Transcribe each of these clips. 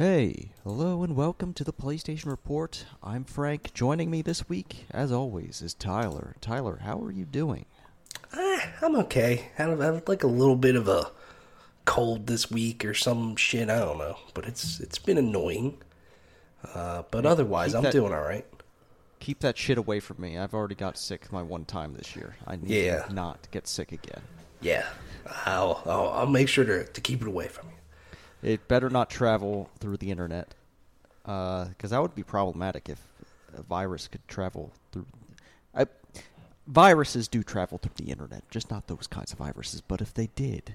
Hey, hello and welcome to the PlayStation Report. I'm Frank. Joining me this week, as always, is Tyler. Tyler, how are you doing? Ah, I'm okay. I have, like a little bit of a cold this week or some shit. I don't know, but it's it's been annoying. Uh, but otherwise, I'm that- doing all right. Keep that shit away from me. I've already got sick my one time this year. I need Yeah. to not get sick again. Yeah, I'll I'll, I'll make sure to to keep it away from you. It better not travel through the internet, because that would be problematic if a virus could travel through. I, viruses do travel through the internet, just not those kinds of viruses. But if they did,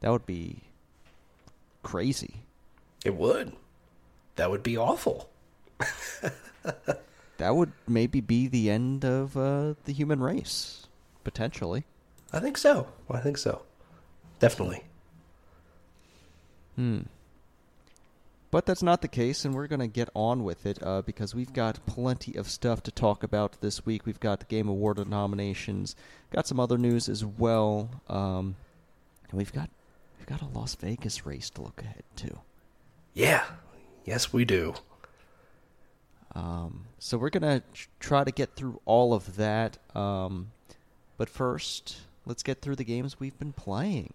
that would be crazy. It would. That would be awful. That would maybe be the end of uh, the human race, potentially. I think so. I think so. Definitely. Hmm. But that's not the case, and we're going to get on with it uh, because we've got plenty of stuff to talk about this week. We've got the Game Award nominations, got some other news as well, um, and we've got we've got a Las Vegas race to look ahead to. Yeah. Yes, we do. Um, so we're gonna try to get through all of that. Um, but first, let's get through the games we've been playing.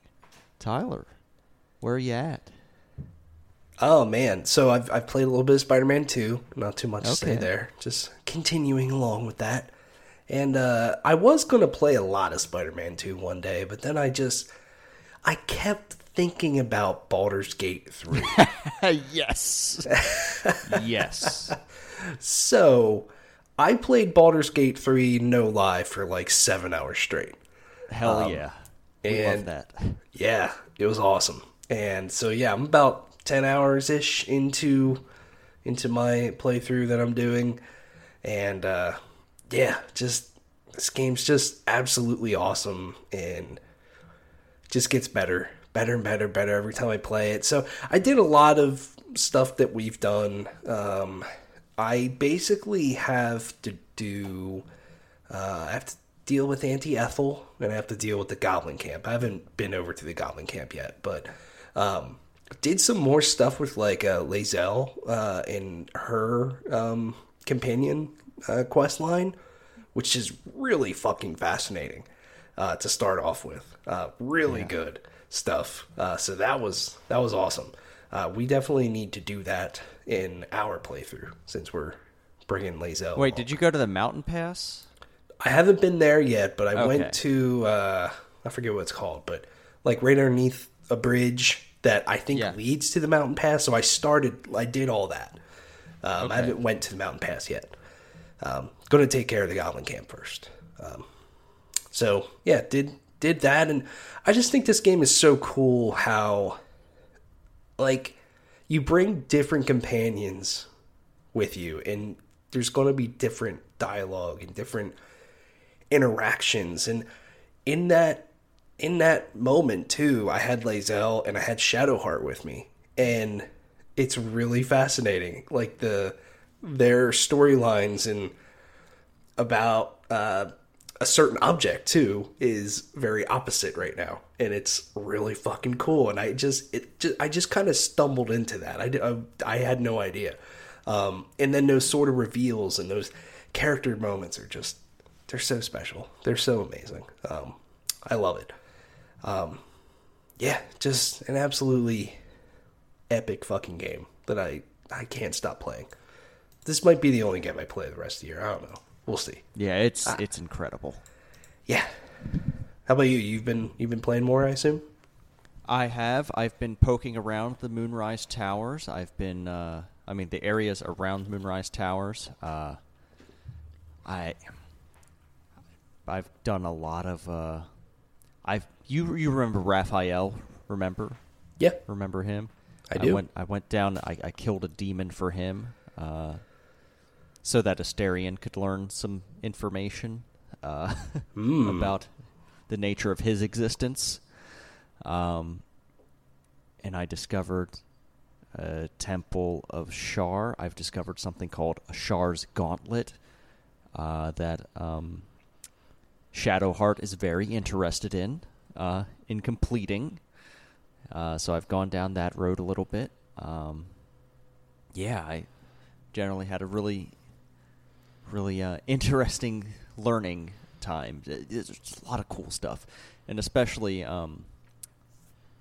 Tyler, where are you at? Oh man, so I've I've played a little bit of Spider-Man 2. Not too much to say there. Just continuing along with that. And uh, I was gonna play a lot of Spider-Man 2 one day, but then I just I kept thinking about Baldur's Gate 3. yes, yes. so I played Baldur's Gate 3 no lie for like seven hours straight. Hell yeah, we love and- that. Yeah, it was awesome. And so yeah, I'm about 10 hours ish into into my playthrough that I'm doing and uh yeah, just this game's just absolutely awesome and just gets better, better and better, better every time I play it. So I did a lot of stuff that we've done. Um, I basically have to do. Uh, I have to deal with Auntie Ethel, and I have to deal with the Goblin Camp. I haven't been over to the Goblin Camp yet, but um, did some more stuff with like uh, Lae'zel uh, and her um, companion uh, quest line, which is really fucking fascinating uh, to start off with. Uh, really good stuff. Uh, so that was that was awesome. Uh, we definitely need to do that in our playthrough since we're bringing Lae'zel. Wait, along. did you go to the mountain pass? I haven't been there yet, but I Okay. went to uh, I forget what it's called, but like right underneath a bridge that I think Yeah. leads to the mountain pass. So I started, I did all that. Um, Okay. I haven't went to the mountain pass yet. Um, going to take care of the goblin camp first. Um, so yeah, did did that, and I just think this game is so cool. How like you bring different companions with you, and there's going to be different dialogue and different interactions, and in that in that moment too, I had Lae'zel and I had Shadowheart with me, and it's really fascinating. Like the their storylines and about uh, a certain object too is very opposite right now, and it's really fucking cool. And I just it just, I just kind of stumbled into that. I, I I had no idea. Um, and then those sort of reveals and those character moments are just they're so special. They're so amazing. Um, I love it. Um, yeah, just an absolutely epic fucking game that I I can't stop playing. This might be the only game I play the rest of the year. I don't know. We'll see. Yeah, it's it's incredible. Yeah. How about you? You've been you've been playing more, I assume. I have. I've been poking around the Moonrise Towers. I've been, uh, I mean, the areas around Moonrise Towers. Uh, I, I've done a lot of. Uh, I've you you remember Raphael? Remember? Yeah. Remember him? I do. went I went down. I, I killed a demon for him, uh, so that Astarion could learn some information uh, Hmm. about the nature of his existence. Um, and I discovered a temple of Shar. I've discovered something called a Shar's Gauntlet uh, that um, Shadowheart is very interested in uh, in completing. Uh, so I've gone down that road a little bit. Um, yeah, I generally had a really, really uh, interesting learning time. There's a lot of cool stuff, and especially um,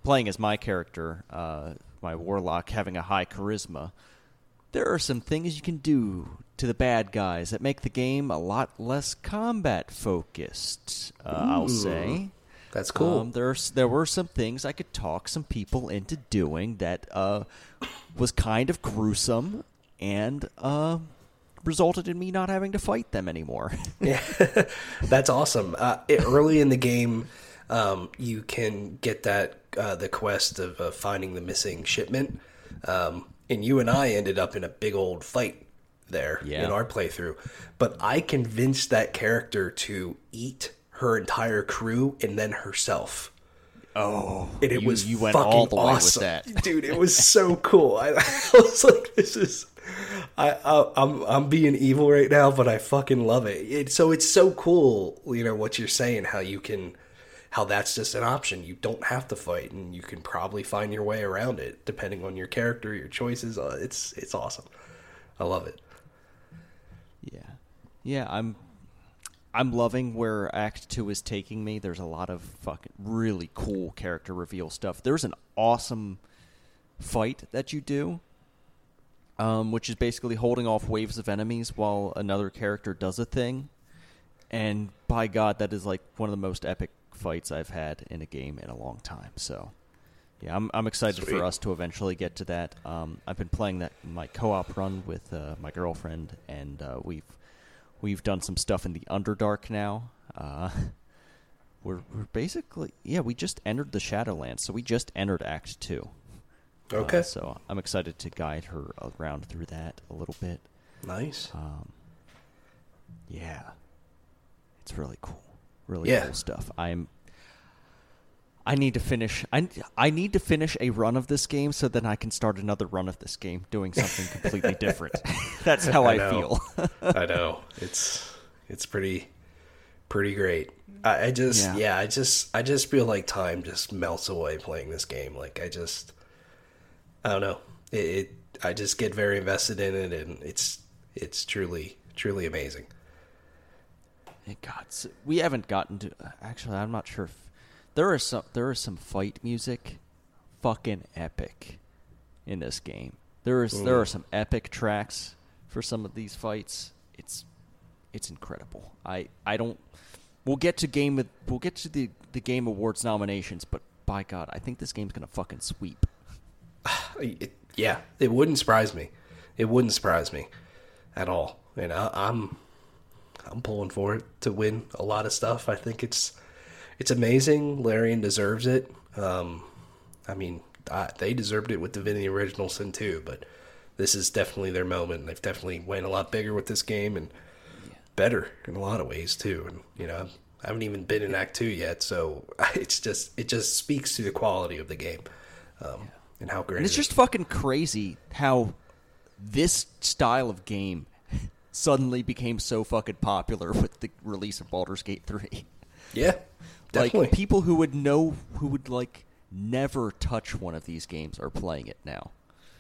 playing as my character, uh, my warlock, having a high charisma. There are some things you can do to the bad guys that make the game a lot less combat focused. Uh, I'll say. That's cool. Um, there's there were some things I could talk some people into doing that uh, was kind of gruesome and uh, resulted in me not having to fight them anymore. Yeah, that's awesome. Uh, it, early in the game, um, you can get that uh, the quest of uh, finding the missing shipment, um, and you and I ended up in a big old fight there Yeah. in our playthrough. But I convinced that character to eat her entire crew and then herself. oh, And it you, was you went fucking all the way awesome. with that. dude. It was so cool. I, I was like, "This is." I, I I'm I'm being evil right now, but I fucking love it. it. So it's so cool, you know what you're saying. How you can, how that's just an option. You don't have to fight, and you can probably find your way around it depending on your character, your choices. Uh, it's it's awesome. I love it. Yeah, yeah. I'm I'm loving where Act Two is taking me. There's a lot of fucking really cool character reveal stuff. There's an awesome fight that you do, um, which is basically holding off waves of enemies while another character does a thing. And by God, that is like one of the most epic fights I've had in a game in a long time. So, yeah, I'm I'm excited Sweet. for us to eventually get to that. Um, I've been playing that my co-op run with uh, my girlfriend, and uh, we've we've done some stuff in the Underdark now. Uh, we're we're basically yeah, we just entered the Shadowlands, so we just entered Act Two. Uh, Okay, so I'm excited to guide her around through that a little bit. nice. Um, yeah, it's really cool. Really Yeah. cool stuff. I'm. I need to finish. I I need to finish a run of this game so then I can start another run of this game doing something completely different. That's how I, know. feel. I know it's it's pretty pretty great. I, I just Yeah. yeah. I just I just feel like time just melts away playing this game. Like I just I don't know. It, it I just get very invested in it, and it's it's truly truly amazing. Thank God, we haven't gotten to. Actually, I'm not sure if there is some. There is some fight music, fucking epic, in this game. There is there are some epic tracks for some of these fights. It's it's incredible. I I don't. We'll get to game with we'll get to the the game awards nominations, but by God, I think this game's gonna fucking sweep. It, yeah, it wouldn't surprise me. It wouldn't surprise me at all. And I, I'm I'm pulling for it to win a lot of stuff. I think it's it's amazing. Larian deserves it. Um, I mean, I, they deserved it with Divinity Original Sin 2, but this is definitely their moment. They've definitely went a lot bigger with this game and better in a lot of ways too. And you know, I haven't even been in Act Two yet, so it's just it just speaks to the quality of the game um, and how great. And it's it just fucking crazy how this style of game suddenly became so fucking popular with the release of Baldur's Gate 3. yeah, definitely. Like people who would know who would like never touch one of these games are playing it now.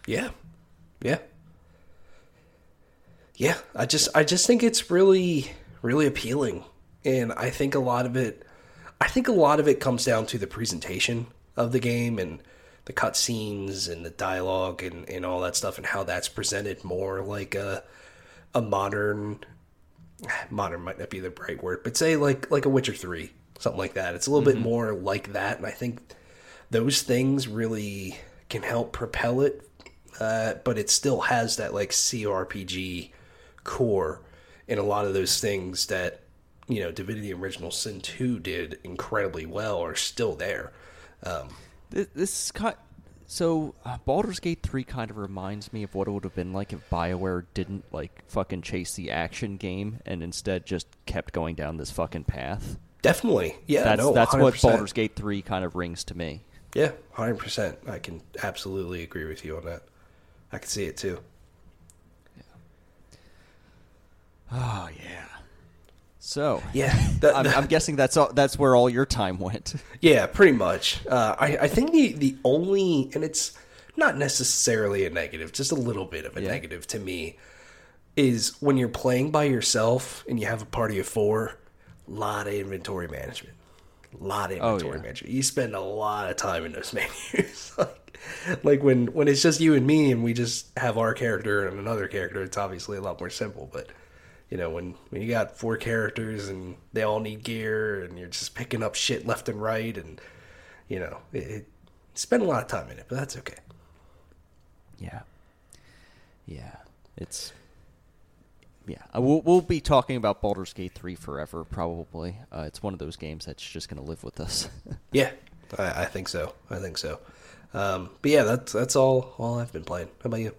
Yeah. Yeah. Yeah, I just I just think it's really really appealing. And I think a lot of it I think a lot of it comes down to the presentation of the game and the cutscenes and the dialogue and, and all that stuff and how that's presented more like a a modern modern might not be the right word, but say like like a Witcher 3, something like that. It's a little bit more like that and I think those things really can help propel it uh, but it still has that like CRPG core and a lot of those things that you know Divinity Original Sin 2 did incredibly well are still there. Um, This, this is kind so uh, Baldur's Gate 3 kind of reminds me of what it would have been like if BioWare didn't like fucking chase the action game and instead just kept going down this fucking path. Definitely, yeah, That's no, that's what 100%. Baldur's Gate 3 kind of rings to me. Yeah, hundred percent. I can absolutely agree with you on that. I can see it too. Oh yeah. So Yeah, that- I'm, I'm guessing that's all, that's where all your time went. Yeah, pretty much. Uh, I I think the the only and it's not necessarily a negative, just a little bit of a Yeah. negative to me, is when you're playing by yourself and you have a party of four, lot of inventory management. A lot of Oh, inventory yeah. management. You spend a lot of time in those menus. like, like when when it's just you and me and we just have our character and another character, it's obviously a lot more simple. But you know, when when you got four characters and they all need gear and you're just picking up shit left and right and you know, it, it spend a lot of time in it, but that's okay. Yeah. Yeah. It's yeah. Uh, We'll we'll be talking about Baldur's Gate 3 forever probably. Uh, it's one of those games that's just going to live with us. Yeah, I, I think so. I think so. Um, but yeah, that's that's all all I've been playing. How about you?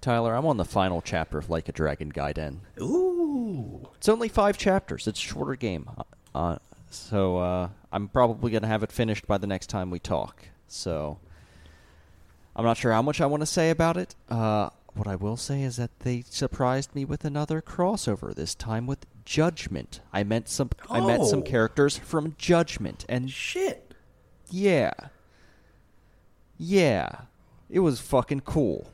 Tyler, I'm on the final chapter of Like a Dragon Gaiden. Ooh, It's only 5 chapters. It's a shorter game. Uh, so uh, I'm probably going to have it finished by the next time we talk. So I'm not sure how much I want to say about it. Uh, what I will say is that they surprised me with another crossover. This time with Judgment. I met some. I met some Oh. characters from Judgment, and shit! yeah, yeah, it was fucking cool.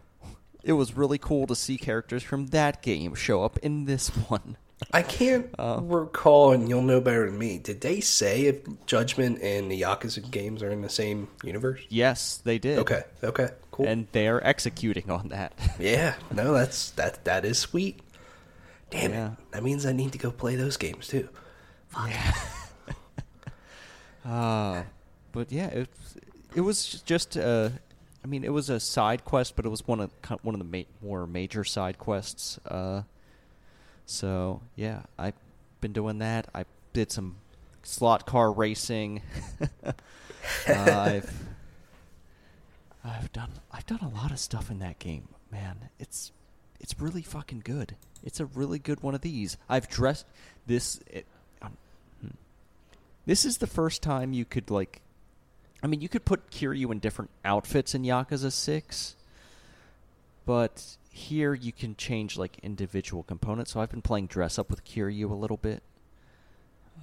It was really cool to see characters from that game show up in this one. I can't uh, recall, and you'll know better than me. Did they say if Judgment and the Yakuza games are in the same universe? Yes, they did. Okay, okay, cool. and they are executing on that. yeah, no, that's that that is sweet. Damn Yeah. it! That means I need to go play those games too. Yeah. Uh, but yeah, it it was just uh, I mean, it was a side quest, but it was one of one of the ma- more major side quests. Uh, so yeah, I've been doing that. I did some slot car racing. uh, I've I've done I've done a lot of stuff in that game, man. It's it's really fucking good. It's a really good one of these. I've dressed this. It, um, hmm. This is the first time you could like. I mean, you could put Kiryu in different outfits in Yakuza Six, but here you can change like individual components. So I've been playing dress up with Kiryu a little bit.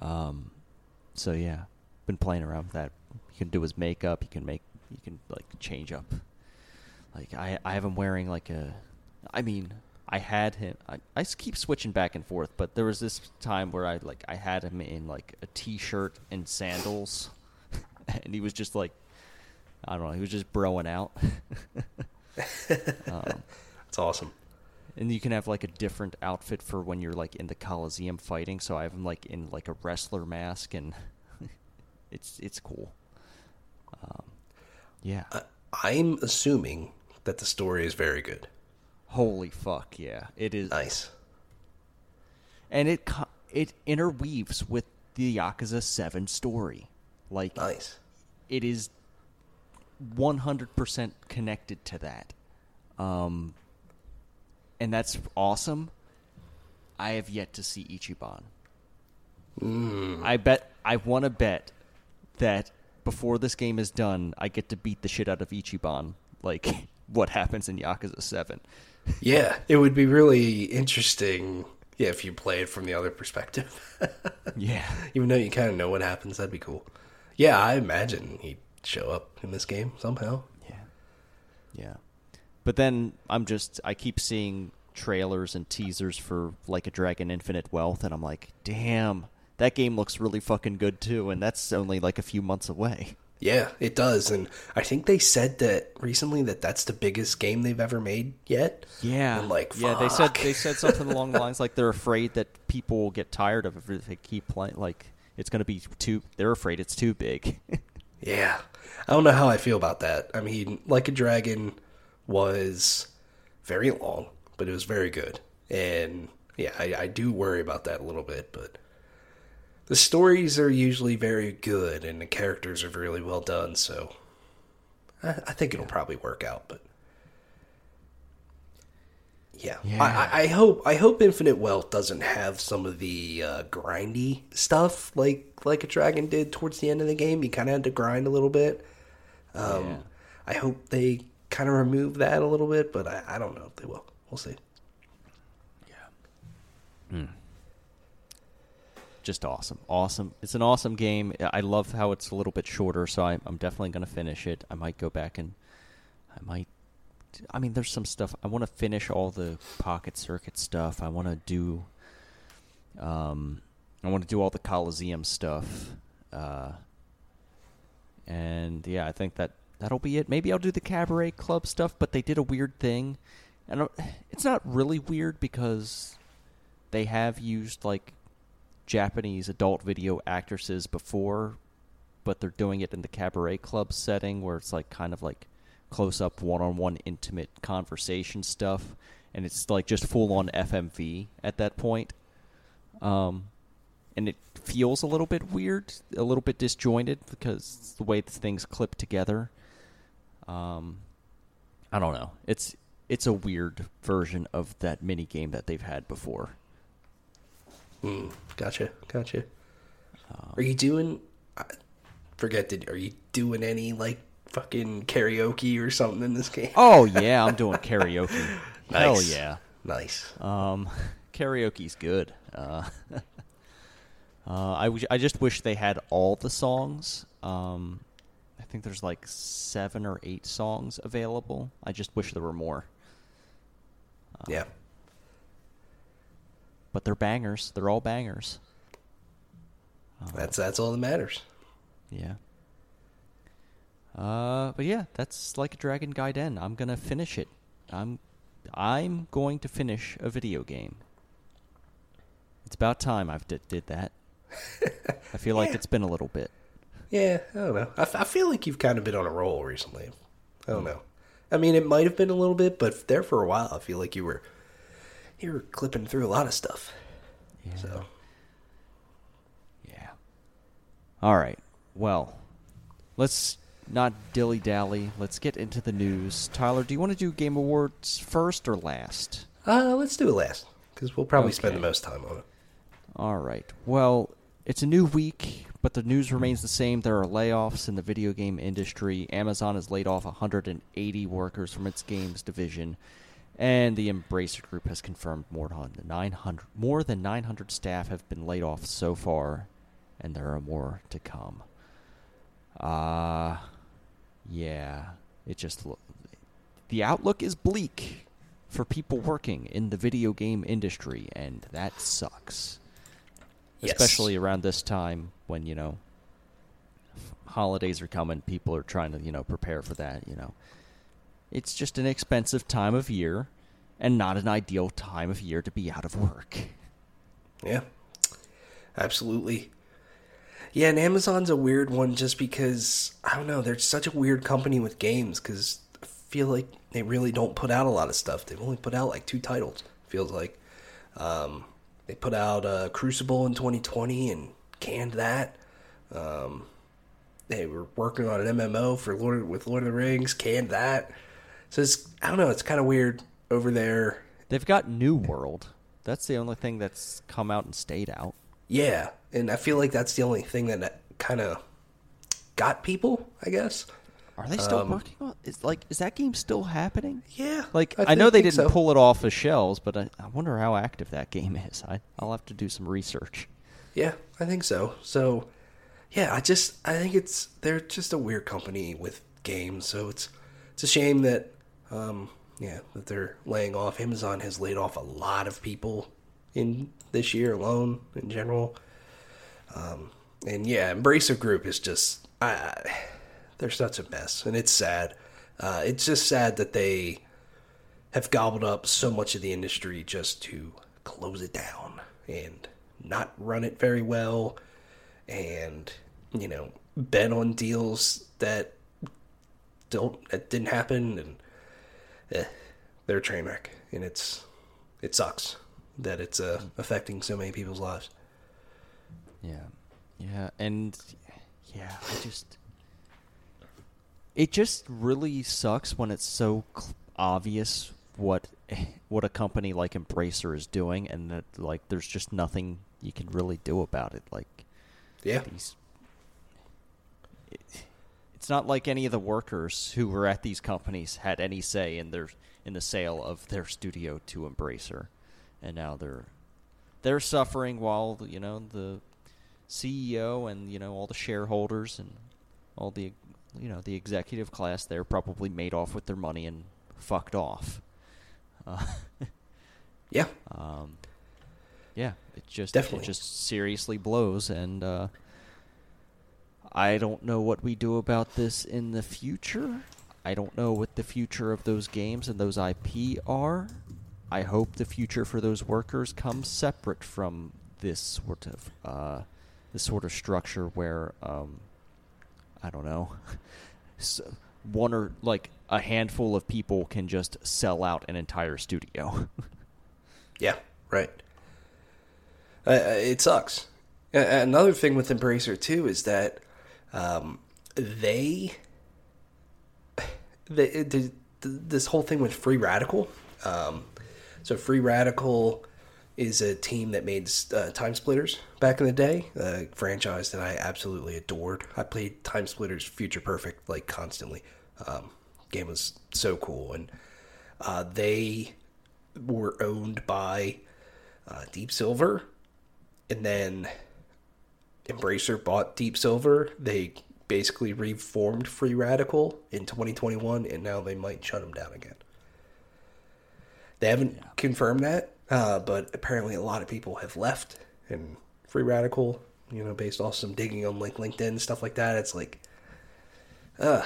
Um, so yeah, been playing around with that. You can do his makeup. You can make. You can like change up. Like I, I have him wearing like a. I mean, I had him. I, I keep switching back and forth, but there was this time where I like I had him in like a t-shirt and sandals, and he was just like, I don't know, he was just broing out. um, It's awesome. and you can have like a different outfit for when you're like in the Coliseum fighting. So I have him like in like a wrestler mask, and it's it's cool. Um, yeah. I, I'm assuming that the story is very good. Holy fuck, yeah, it is. Nice. and it it interweaves with the Yakuza Seven story. Like Nice. it is one hundred percent connected to that, um, and that's awesome. I have yet to see Ichiban. I bet I want to bet that before this game is done, I get to beat the shit out of Ichiban, like what happens in Yakuza Seven. Yeah, it would be really interesting. Yeah, if you play it from the other perspective, Yeah, even though you kind of know what happens, that'd be cool. Yeah, I imagine he'd show up in this game somehow. Yeah. Yeah. But then I'm just I keep seeing trailers and teasers for like a Dragon Infinite Wealth and I'm like, "Damn, that game looks really fucking good too." And that's only like a few months away. Yeah, it does, and I think they said that recently that that's the biggest game they've ever made yet. Yeah. I'm like, yeah, they said they said something along the lines like they're afraid that people will get tired of it if they keep playing like it's going to be too they're afraid it's too big. Yeah, I don't know how I feel about that. I mean, like a dragon was very long, but it was very good, and yeah, I, I do worry about that a little bit, but the stories are usually very good, and the characters are really well done, so I, I think it'll probably work out. But yeah, Yeah. I, I- I hope I hope Infinite Wealth doesn't have some of the uh, grindy stuff like like a dragon did towards the end of the game. You kind of had to grind a little bit. Um, Yeah. I hope they kind of remove that a little bit, but I, I don't know if they will. We'll see. Just awesome. Awesome. It's an awesome game. I love how it's a little bit shorter, so I'm, I'm definitely going to finish it. I might go back and I might. I mean, there's some stuff. I want to finish all the Pocket Circuit stuff. I want to do. Um, I want to do all the Coliseum stuff. Uh, and yeah, I think that that'll be it. Maybe I'll do the Cabaret Club stuff, but they did a weird thing. And it's not really weird because they have used like Japanese adult video actresses before, but they're doing it in the Cabaret Club setting where it's like kind of like close up one on one intimate conversation stuff and it's like just full on FMV at that point. Um and it feels a little bit weird, a little bit disjointed because the way things clip together. Um, I don't know. It's it's a weird version of that mini game that they've had before. Mm, gotcha, gotcha. Um, are you doing? I forget. Did are you doing any like fucking karaoke or something in this game? Oh yeah, I'm doing karaoke. nice. Hell yeah, nice. Um, karaoke's good. Uh, uh, I, w- I just wish they had all the songs. Um, I think there's like seven or eight songs available. I just wish there were more. Uh, yeah. But they're bangers. They're all bangers. Uh, that's that's all that matters. Yeah. Uh, but yeah, that's like a Dragon Gaiden. I'm gonna finish it. I'm I'm going to finish a video game. It's about time I've did, did that. I feel like it's been a little bit. Yeah, I don't know. I, I feel like you've kind of been on a roll recently. I don't know. I mean, it might have been a little bit, but there for a while, I feel like you were you were clipping through a lot of stuff. Yeah. So. Yeah. All right. Well, let's not dilly dally. Let's get into the news. Tyler, do you want to do Game Awards first or last? Uh, let's do it last because we'll probably okay. spend the most time on it. All right. Well, it's a new week, but the news remains the same. There are layoffs in the video game industry. Amazon has laid off 180 workers from its games division, and the Embracer Group has confirmed more than 900 more than 900 staff have been laid off so far, and there are more to come. Uh yeah, it just the outlook is bleak for people working in the video game industry, and that sucks yes. especially around this time when you know holidays are coming. People are trying to you know prepare for that. You know, it's just an expensive time of year, and not an ideal time of year to be out of work. Yeah, absolutely. Yeah, and Amazon's a weird one just because I don't know. They're such a weird company with games because I feel like they really don't put out a lot of stuff. They've only put out like two titles. Feels like. Um, they put out uh, Crucible in 2020 and canned that. Um, they were working on an MMO for Lord with Lord of the Rings, canned that. So it's I don't know, it's kind of weird over there. They've got New World. That's the only thing that's come out and stayed out. Yeah, and I feel like that's the only thing that kind of got people, I guess. Are they still um, working on? Is like is that game still happening? Yeah, like I, I know they didn't so. pull it off the shelves, but I, I, wonder how active that game is. I I'll have to do some research. Yeah, I think so. So, yeah, I just I think it's they're just a weird company with games. So it's it's a shame that um yeah that they're laying off. Amazon has laid off a lot of people in this year alone in general. Um, and yeah, Embracer Group is just I they're such a mess, and it's sad. Uh, it's just sad that they have gobbled up so much of the industry just to close it down and not run it very well, and you know bet on deals that don't that didn't happen, and eh, they're a train wreck, and it's it sucks that it's uh, affecting so many people's lives. Yeah, yeah, and yeah, I just it just really sucks when it's so cl- obvious what what a company like Embracer is doing, and that like there's just nothing you can really do about it. Like, yeah, these. It, it's not like any of the workers who were at these companies had any say in their in the sale of their studio to Embracer, and now they're they're suffering while you know the CEO and you know all the shareholders and all the you know, the executive class there probably made off with their money and fucked off. Uh, Yeah. um, yeah, it just Definitely. it just seriously blows, and uh, I don't know what we do about this in the future. I don't know what the future of those games and those IP are. I hope the future for those workers comes separate from this sort of uh, this sort of structure where um, I don't know. one or like a handful of people can just sell out an entire studio. Yeah, right. Uh, it sucks. Another thing with Embracer too is that um, they, they, the this whole thing with Free Radical. Um, so Free Radical is a team that made uh, Time Splitters back in the day, a franchise that I absolutely adored. I played Time Splitters Future Perfect like constantly. Um, game was so cool, and uh, they were owned by uh, Deep Silver, and then Embracer bought Deep Silver. They basically reformed Free Radical in 2021, and now they might shut them down again. They haven't confirmed that, uh, but apparently a lot of people have left, and Free Radical, you know, based off some digging on like LinkedIn and stuff like that, it's like, uh,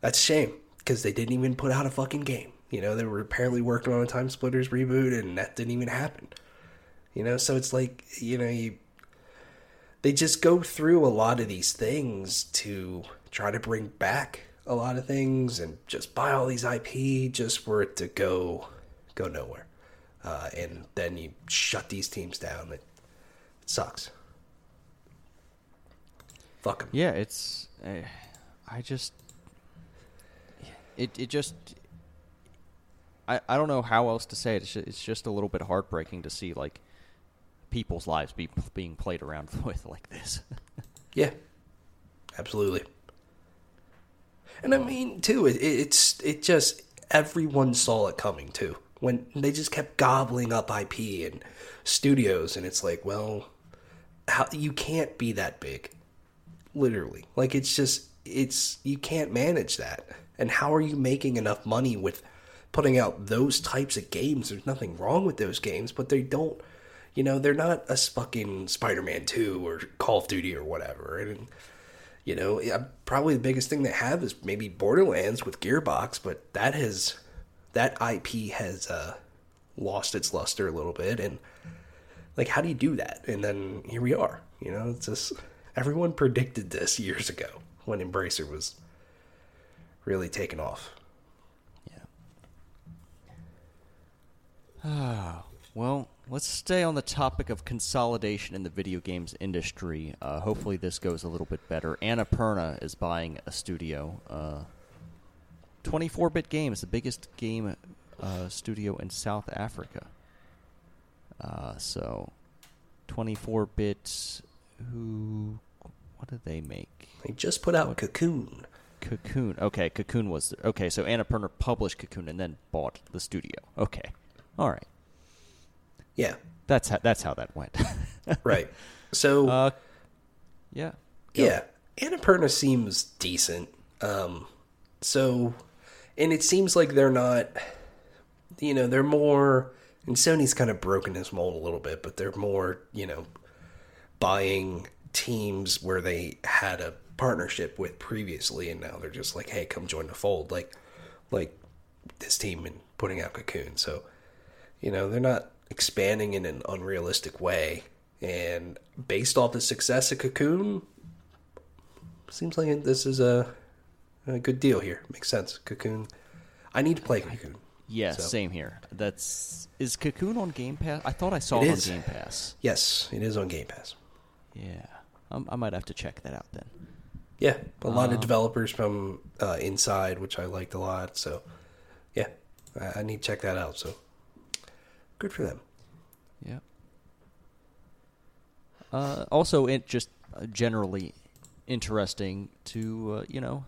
that's a shame because they didn't even put out a fucking game. You know, they were apparently working on a Time Splitters reboot, and that didn't even happen. You know, so it's like you know you they just go through a lot of these things to try to bring back a lot of things and just buy all these IP just for it to go go nowhere. Uh, and then you shut these teams down. It, it sucks. Fuck 'em. Yeah, it's. Uh, I just. It it just. I I don't know how else to say it. It's just, it's just a little bit heartbreaking to see like people's lives be being played around with like this. Yeah, absolutely. And I mean, too, it, it's it just everyone saw it coming too. When they just kept gobbling up IP and studios, and it's like, well, how you can't be that big, literally. Like it's just it's you can't manage that. And how are you making enough money with putting out those types of games? There's nothing wrong with those games, but they don't you know, they're not a fucking Spider-Man 2 or Call of Duty or whatever. And you know, probably the biggest thing they have is maybe Borderlands with Gearbox, but that has that IP has uh, lost its luster a little bit. And like, how do you do that? And then here we are. You know, it's just everyone predicted this years ago when Embracer was really taken off. Yeah. Ah, well, let's stay on the topic of consolidation in the video games industry. Uh, hopefully, this goes a little bit better. Annapurna is buying a studio. Uh, 24-bit Games, the biggest game uh, studio in South Africa. Uh, so, 24-bit. Who? What did they make? They just put out Cocoon. Cocoon. Okay, Cocoon was okay. So Annapurna published Cocoon and then bought the studio. Okay, all right. Yeah, That's how that's how that went. right. So uh, yeah. Go. Yeah, Annapurna seems decent. Um, so, and it seems like they're not, you know, they're more. And Sony's kind of broken his mold a little bit, but they're more, you know, buying teams where they had a partnership with previously, and now they're just like, hey, come join the fold, like, like this team and putting out Cocoon. So, you know, they're not expanding in an unrealistic way. And based off the success of Cocoon, seems like this is a, a good deal here. Makes sense. Cocoon. I need to play Cocoon. Yeah, So- same here. That's is Cocoon on Game Pass? I thought I saw It it, on Game Pass. Yes, it is on Game Pass. Yeah, um, I might have to check that out then. Yeah, a lot of developers from uh, Inside, which I liked a lot. So, yeah, I, I need to check that out. So, good for them. Yeah. Uh, also, it just uh, generally interesting to uh, you know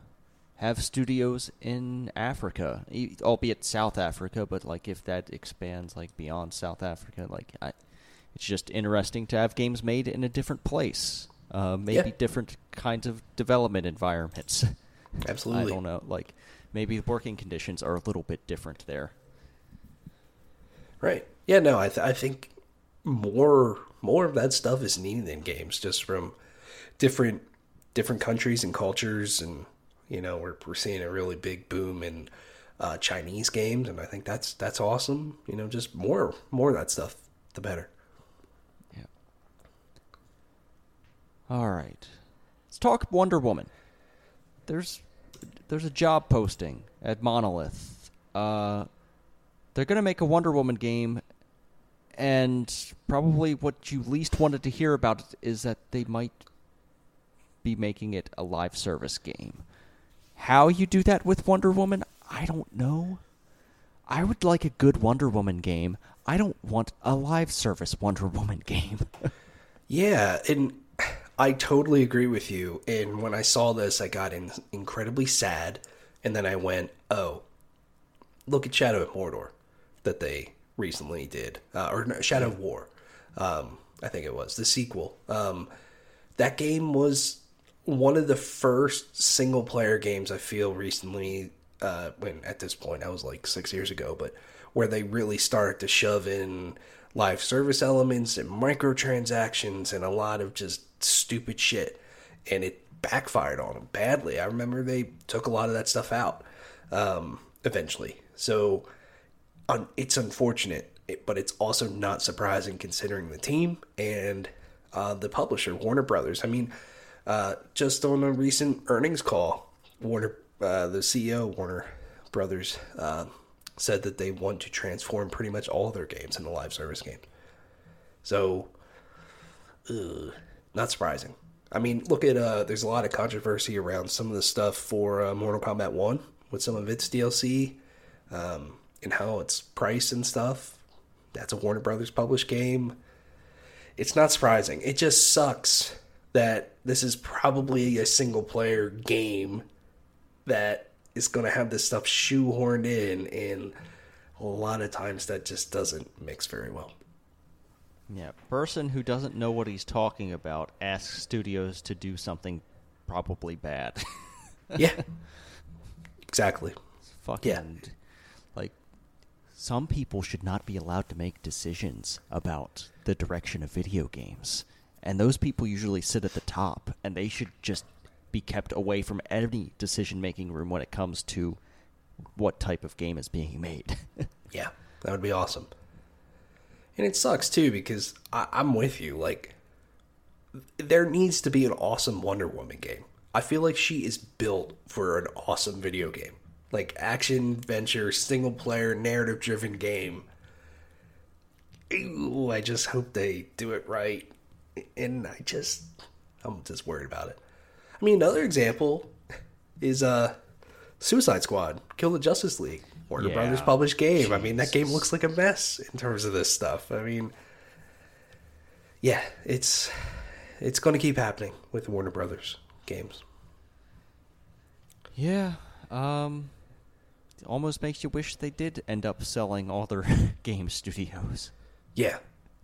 have studios in Africa, albeit South Africa, but like if that expands like beyond South Africa, like I, it's just interesting to have games made in a different place, uh, maybe Yeah. different kinds of development environments. Absolutely. I don't know. Like maybe the working conditions are a little bit different there. Right. Yeah. No. I th- I think more more of that stuff is needed in games, just from different different countries and cultures, and you know we're we're seeing a really big boom in uh, Chinese games, and I think that's that's awesome. You know, just more more of that stuff, the better. Yeah. All right. Let's talk Wonder Woman. There's there's a job posting at Monolith. Uh, they're gonna make a Wonder Woman game, and probably what you least wanted to hear about is that they might be making it a live service game. How you do that with Wonder Woman, I don't know. I would like a good Wonder Woman game. I don't want a live service Wonder Woman game. Yeah, and I totally agree with you. And when I saw this, I got in, incredibly sad, and then I went, "Oh, look at Shadow of Mordor that they recently did, uh, or Shadow of War. Um, I think it was the sequel. Um, that game was one of the first single player games I feel recently. Uh, when at this point I was like six years ago, but where they really started to shove in live service elements and microtransactions and a lot of just stupid shit, and it backfired on them badly. I remember they took a lot of that stuff out um, eventually. So un- it's unfortunate, but it's also not surprising considering the team and uh, the publisher, Warner Brothers. I mean, uh, just on a recent earnings call, Warner, uh, the CEO, Warner Brothers, uh, said that they want to transform pretty much all their games into live service games. So, ugh, not surprising. I mean, look at uh, there's a lot of controversy around some of the stuff for uh, Mortal Kombat One with some of its DLC um, and how it's priced and stuff. That's a Warner Brothers published game. It's not surprising. It just sucks that this is probably a single player game that is going to have this stuff shoehorned in, and a lot of times that just doesn't mix very well. Yeah, person who doesn't know what he's talking about asks studios to do something probably bad. Yeah, exactly. Fucking Yeah. Some people should not be allowed to make decisions about the direction of video games. And those people usually sit at the top and they should just be kept away from any decision-making room when it comes to what type of game is being made. Yeah, that would be awesome. And it sucks too because I, I'm with you. Like, there needs to be an awesome Wonder Woman game. I feel like she is built for an awesome video game, like action, adventure, single player, narrative driven game. Ooh, I just hope they do it right. And I just, I'm just worried about it. I mean, another example is uh, Suicide Squad, Kill the Justice League. Warner Yeah. Brothers published game. I mean, that game looks like a mess in terms of this stuff. I mean, yeah, it's it's going to keep happening with Warner Brothers games. yeah, um almost makes you wish they did end up selling all their game studios. Yeah,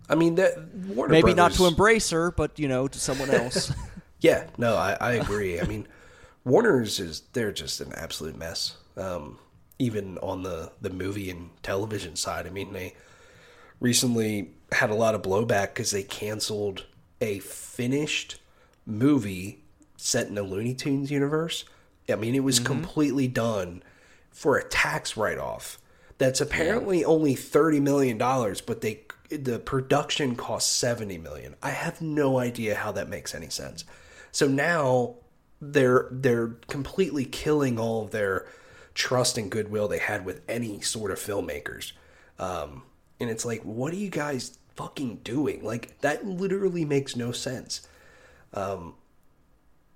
I mean that Warner Maybe not to Embracer, but you know, to someone else. Yeah, no, I, I agree. I mean, Warner's is they're just an absolute mess. Um, even on the the movie and television side. I mean, they recently had a lot of blowback because they canceled a finished movie set in the Looney Tunes universe. I mean, it was completely done for a tax write off. That's apparently only thirty million dollars, but they the production cost seventy million. I have no idea how that makes any sense. So now they're they're completely killing all of their trust and goodwill they had with any sort of filmmakers. Um, and it's like, what are you guys fucking doing? Like that literally makes no sense. Um,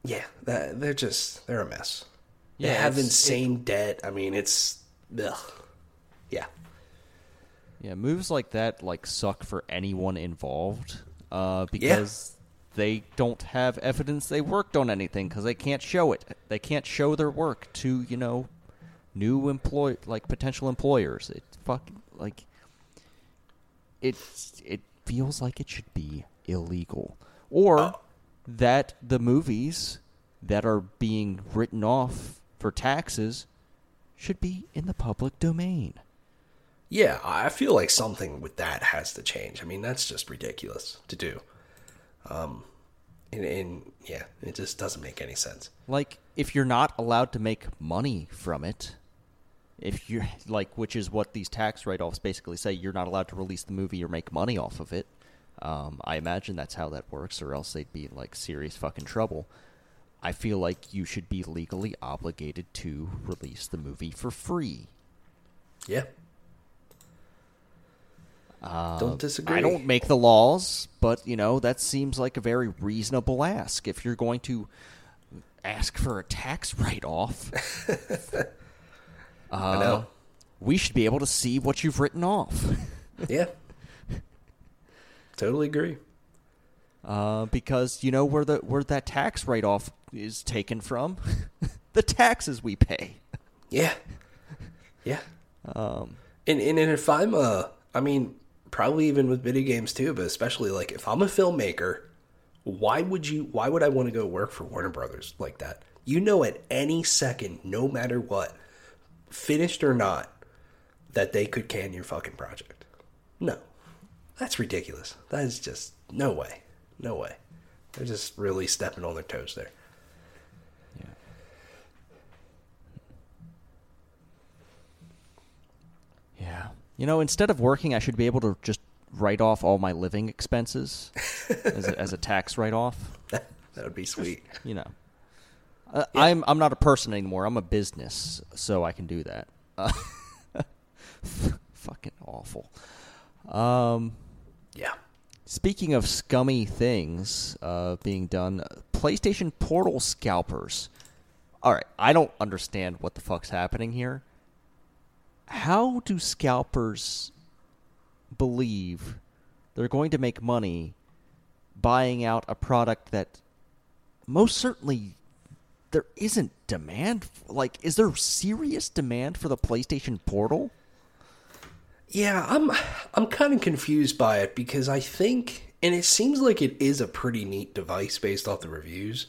yeah, that they're just they're a mess. They Yeah, have insane debt. I mean, it's ugh. yeah. Yeah, moves like that like suck for anyone involved uh, because they don't have evidence they worked on anything because they can't show it. They can't show their work to you know new employ like potential employers. It fucking like it's it feels like it should be illegal or that the movies that are being written off for taxes should be in the public domain. Yeah, I feel like something with that has to change. I mean, that's just ridiculous to do. Um, and, and yeah, it just doesn't make any sense. Like, if you're not allowed to make money from it, if you're like, which is what these tax write offs basically say, you're not allowed to release the movie or make money off of it. Um, I imagine that's how that works, or else they'd be in like serious fucking trouble. I feel like you should be legally obligated to release the movie for free. Yeah. don't disagree. Uh, I don't make the laws, but you know that seems like a very reasonable ask. If you're going to ask for a tax write-off, I know. we should be able to see what you've written off, Yeah. totally agree. Uh, because you know where the where that tax write-off is taken from, the taxes we pay. Yeah. Yeah. Um, and, and and if I'm a, I mean, probably even with video games too, but especially like if I'm a filmmaker, why would you? Why would I want to go work for Warner Brothers like that? You know, at any second, no matter what, finished or not, that they could can your fucking project. No, that's ridiculous. That is just no way, no way. They're just really stepping on their toes there. Yeah. Yeah. You know, instead of working, I should be able to just write off all my living expenses as, a, as a tax write-off. that would be sweet. You know, uh, I'm I'm not a person anymore. I'm a business, so I can do that. Uh, fucking awful. Um, Yeah. Speaking of scummy things uh, being done, PlayStation Portal scalpers. All right, I don't understand what the fuck's happening here. How do scalpers believe they're going to make money buying out a product that most certainly there isn't demand for? like is there serious demand for the PlayStation Portal? Yeah, I'm I'm kind of confused by it because I think, and it seems like it is a pretty neat device based off the reviews.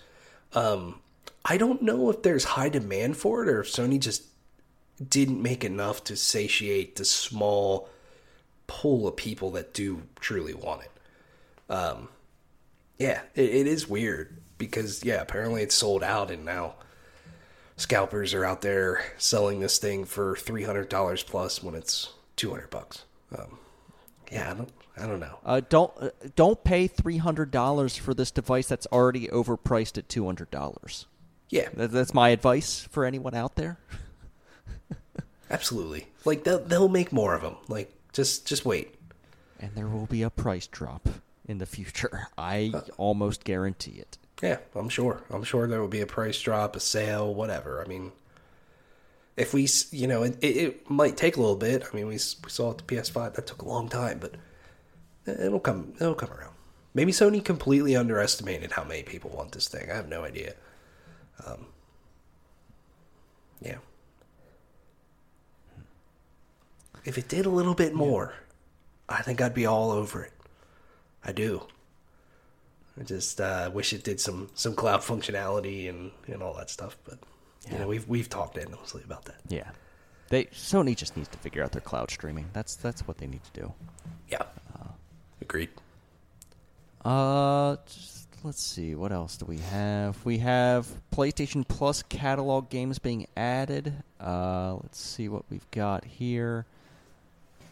Um, I don't know if there's high demand for it or if Sony just didn't make enough to satiate the small pool of people that do truly want it. Um, yeah, it, it is weird because yeah, apparently it's sold out and now scalpers are out there selling this thing for three hundred dollars plus when it's two hundred bucks. Um, yeah, I don't, I don't know. Uh, don't uh, don't pay three hundred dollars for this device that's already overpriced at two hundred dollars. Yeah, That, that's my advice for anyone out there. absolutely. Like they'll they'll make more of them. Like just just wait. And there will be a price drop in the future. I almost guarantee it. Yeah, I'm sure. I'm sure there will be a price drop, a sale, whatever. I mean, if we, you know, it, it, might take a little bit. I mean, we, we saw it the PS5. That took a long time, but it'll come. It'll come around. Maybe Sony completely underestimated how many people want this thing. I have no idea. Um, yeah. If it did a little bit more, I think I'd be all over it. I do. I just uh, wish it did some some cloud functionality and, and all that stuff. But you know, we've we've talked endlessly about that. Yeah. They Sony just needs to figure out their cloud streaming. That's that's what they need to do. Yeah, agreed. Uh, just, let's see. What else do we have? We have PlayStation Plus catalog games being added. Uh, let's see what we've got here.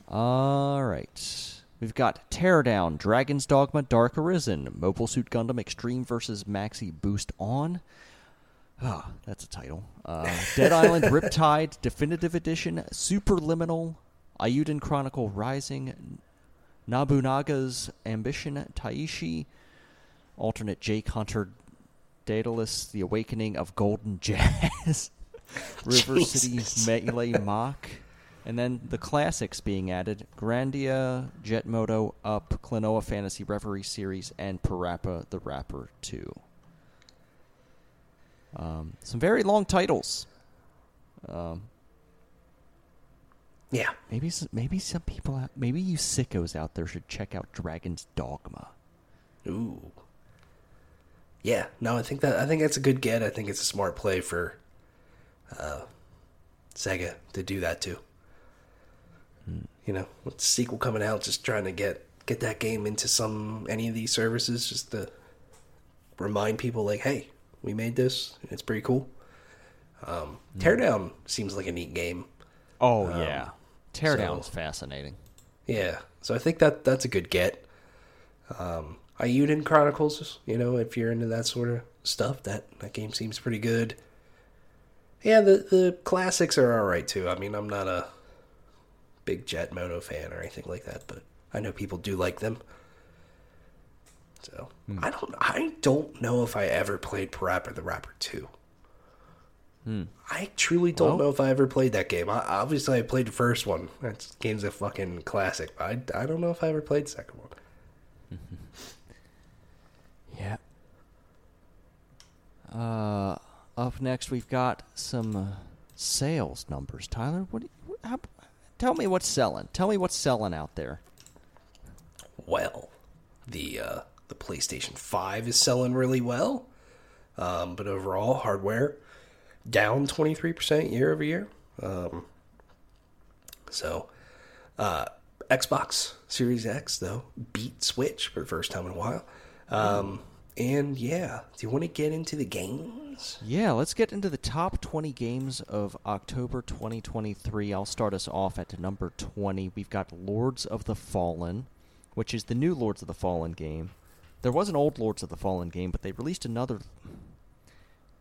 All right. We've got Teardown, Dragon's Dogma, Dark Arisen, Mobile Suit Gundam Extreme versus Maxi Boost On. Ah, that's a title. Uh, Dead Island Riptide Definitive Edition, Superliminal, Eiyuden Chronicle Rising, Nobunaga's Ambition, Taishi, alternate Jake Hunter, Daedalus, The Awakening of Golden Jazz, River City Melee Mach, and then the classics being added Grandia, Jet Moto, Up, Klonoa Fantasy Reverie Series, and Parappa the Rapper 2. Um, some very long titles. Um, Yeah, maybe s- maybe some people out, maybe you sickos out there should check out Dragon's Dogma. Ooh. Yeah, no, I think that I think that's a good get. I think it's a smart play for uh, Sega to do that too. You know, with the sequel coming out, just trying to get get that game into some any of these services, just to remind people like, hey, we made this. It's pretty cool. Um, Teardown seems like a neat game. Oh yeah, Teardown's so- fascinating. Yeah, so I think that that's a good get. Um, Eiyuden Chronicles, you know, if you're into that sort of stuff, that that game seems pretty good. Yeah, the the classics are all right too. I mean, I'm not a big Jet Moto fan or anything like that, but I know people do like them. So I don't I don't know if I ever played Parappa the Rapper two. I truly don't Well- know if I ever played that game. I, obviously, I played the first one. That game's a fucking classic. But I, I don't know if I ever played the second one. Yeah. Uh, up next we've got some uh, sales numbers. Tyler, what? You, how, tell me what's selling. Tell me what's selling out there. Well, the uh, the PlayStation Five is selling really well, um, but overall hardware down twenty three percent year over year. Um, so, uh, Xbox Series X though beat Switch for the first time in a while. Um, and yeah, do you want to get into the games? Yeah, let's get into the top 20 games of October 2023. I'll start us off at number 20. We've got Lords of the Fallen, which is the new Lords of the Fallen game. There was an old Lords of the Fallen game, but they released another.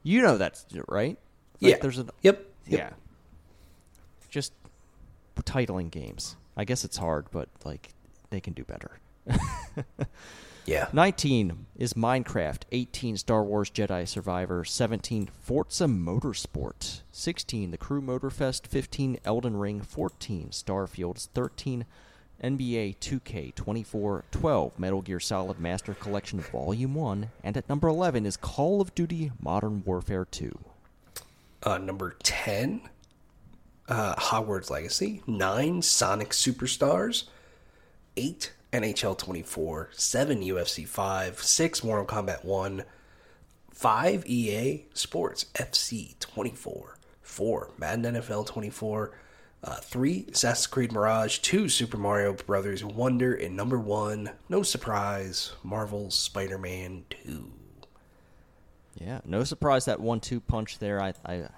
You know that's right. Like, yeah. There's an Yep. yeah. Just titling games. I guess it's hard, but like they can do better. Yeah. 19 is Minecraft, 18 Star Wars Jedi Survivor, 17 Forza Motorsport, 16 The Crew Motorfest, 15 Elden Ring, 14 Starfields, 13 NBA 2K 24, 12 Metal Gear Solid Master Collection Volume 1, and at number 11 is Call of Duty Modern Warfare 2. Uh, number 10, uh, Hogwarts Legacy. 9, Sonic Superstars. 8, NHL 24. 7, UFC 5. 6, Mortal Kombat 1. 5, EA Sports FC 24. 4, Madden NFL 24. Uh, 3, Assassin's Creed Mirage. 2, Super Mario Brothers Wonder. And number 1, no surprise, Marvel's Spider Man 2. Yeah, no surprise that one-two punch there. I I,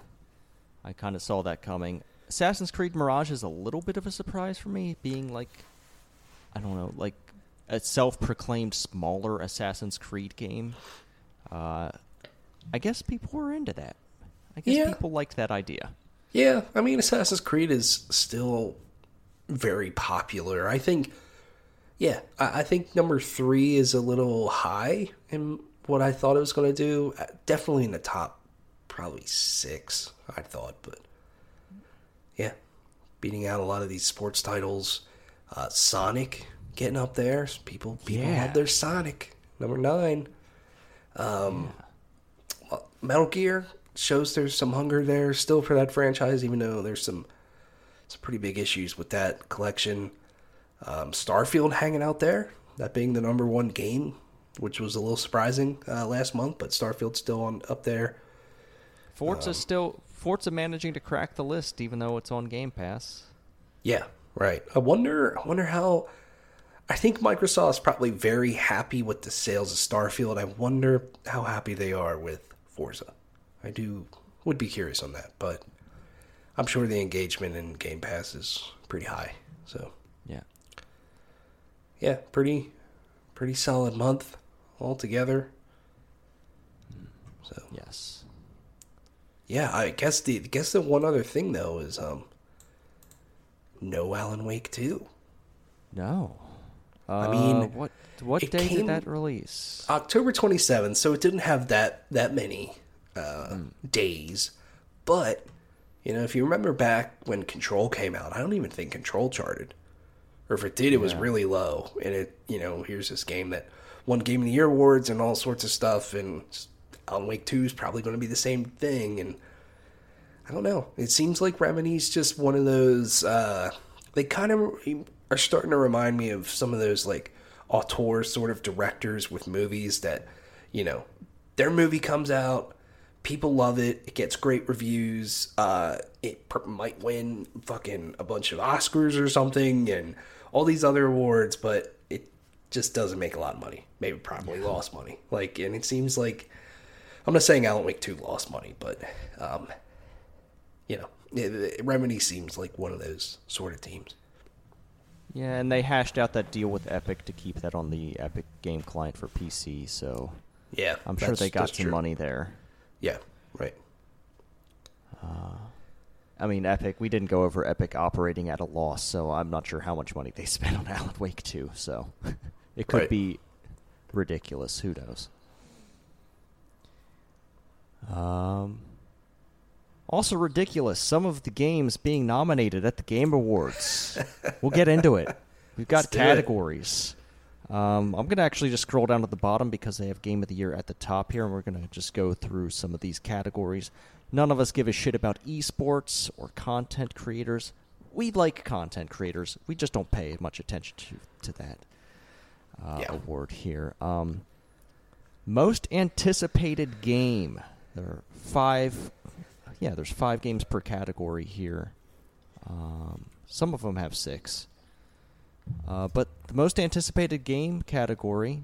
I kind of saw that coming. Assassin's Creed Mirage is a little bit of a surprise for me, being like, I don't know, like a self-proclaimed smaller Assassin's Creed game. Uh, I guess people were into that. I guess Yeah. people liked that idea. Yeah, I mean, Assassin's Creed is still very popular. I think, yeah, I, I think number three is a little high in what I thought it was going to do. Uh, Definitely in the top, probably six, I thought, but yeah, beating out a lot of these sports titles. Uh, Sonic getting up there. People, people Yeah. love their Sonic. Number nine. Um, Metal Gear shows there's some hunger there still for that franchise, even though there's some some pretty big issues with that collection. Um, Starfield hanging out there, that being the number one game, which was a little surprising uh, last month, but Starfield's still on up there. Forza still Forza managing to crack the list, even though it's on Game Pass. Yeah, right. I wonder. I wonder how. I think Microsoft's probably very happy with the sales of Starfield. I wonder how happy they are with Forza. I do would be curious on that, but I'm sure the engagement in Game Pass is pretty high. So Yeah. yeah, pretty pretty solid month altogether. So Yes. yeah, I guess the guess the one other thing though is um no Alan Wake two. No. I mean, what what day came- did that release? October 27th, so it didn't have that that many uh, days. But you know, if you remember back when Control came out, I don't even think Control charted, or if it did, it was really low. And it, you know, here's this game that won Game of the Year awards and all sorts of stuff, and Alan Wake Two is probably going to be the same thing. And I don't know. It seems like Remedy's just one of those. Uh, they kind of are starting to remind me of some of those like auteur sort of directors with movies that, you know, their movie comes out, people love it. It gets great reviews. Uh, it pr- might win fucking a bunch of Oscars or something, and all these other awards, but it just doesn't make a lot of money. Maybe probably lost money. Like, and it seems like I'm not saying Alan Wake Two lost money, but um, you know, it, it- Remedy seems like one of those sort of teams. Yeah, and they hashed out that deal with Epic to keep that on the Epic game client for PC, so Yeah, I'm sure they got some true. money there. Yeah, right. I mean, Epic, we didn't go over Epic operating at a loss, so I'm not sure how much money they spent on Alan Wake 2, so it could Right. be ridiculous. Who knows? Um, also ridiculous, some of the games being nominated at the Game Awards. we'll get into it. We've got Let's categories. Um, I'm going to actually just scroll down to the bottom because they have Game of the Year at the top here, and we're going to just go through some of these categories. None of us give a shit about esports or content creators. We like content creators. We just don't pay much attention to, to that uh, Yeah. award here. Um, most anticipated game. There are five. Yeah, there's five games per category here. Um, some of them have six. Uh, but the most anticipated game category,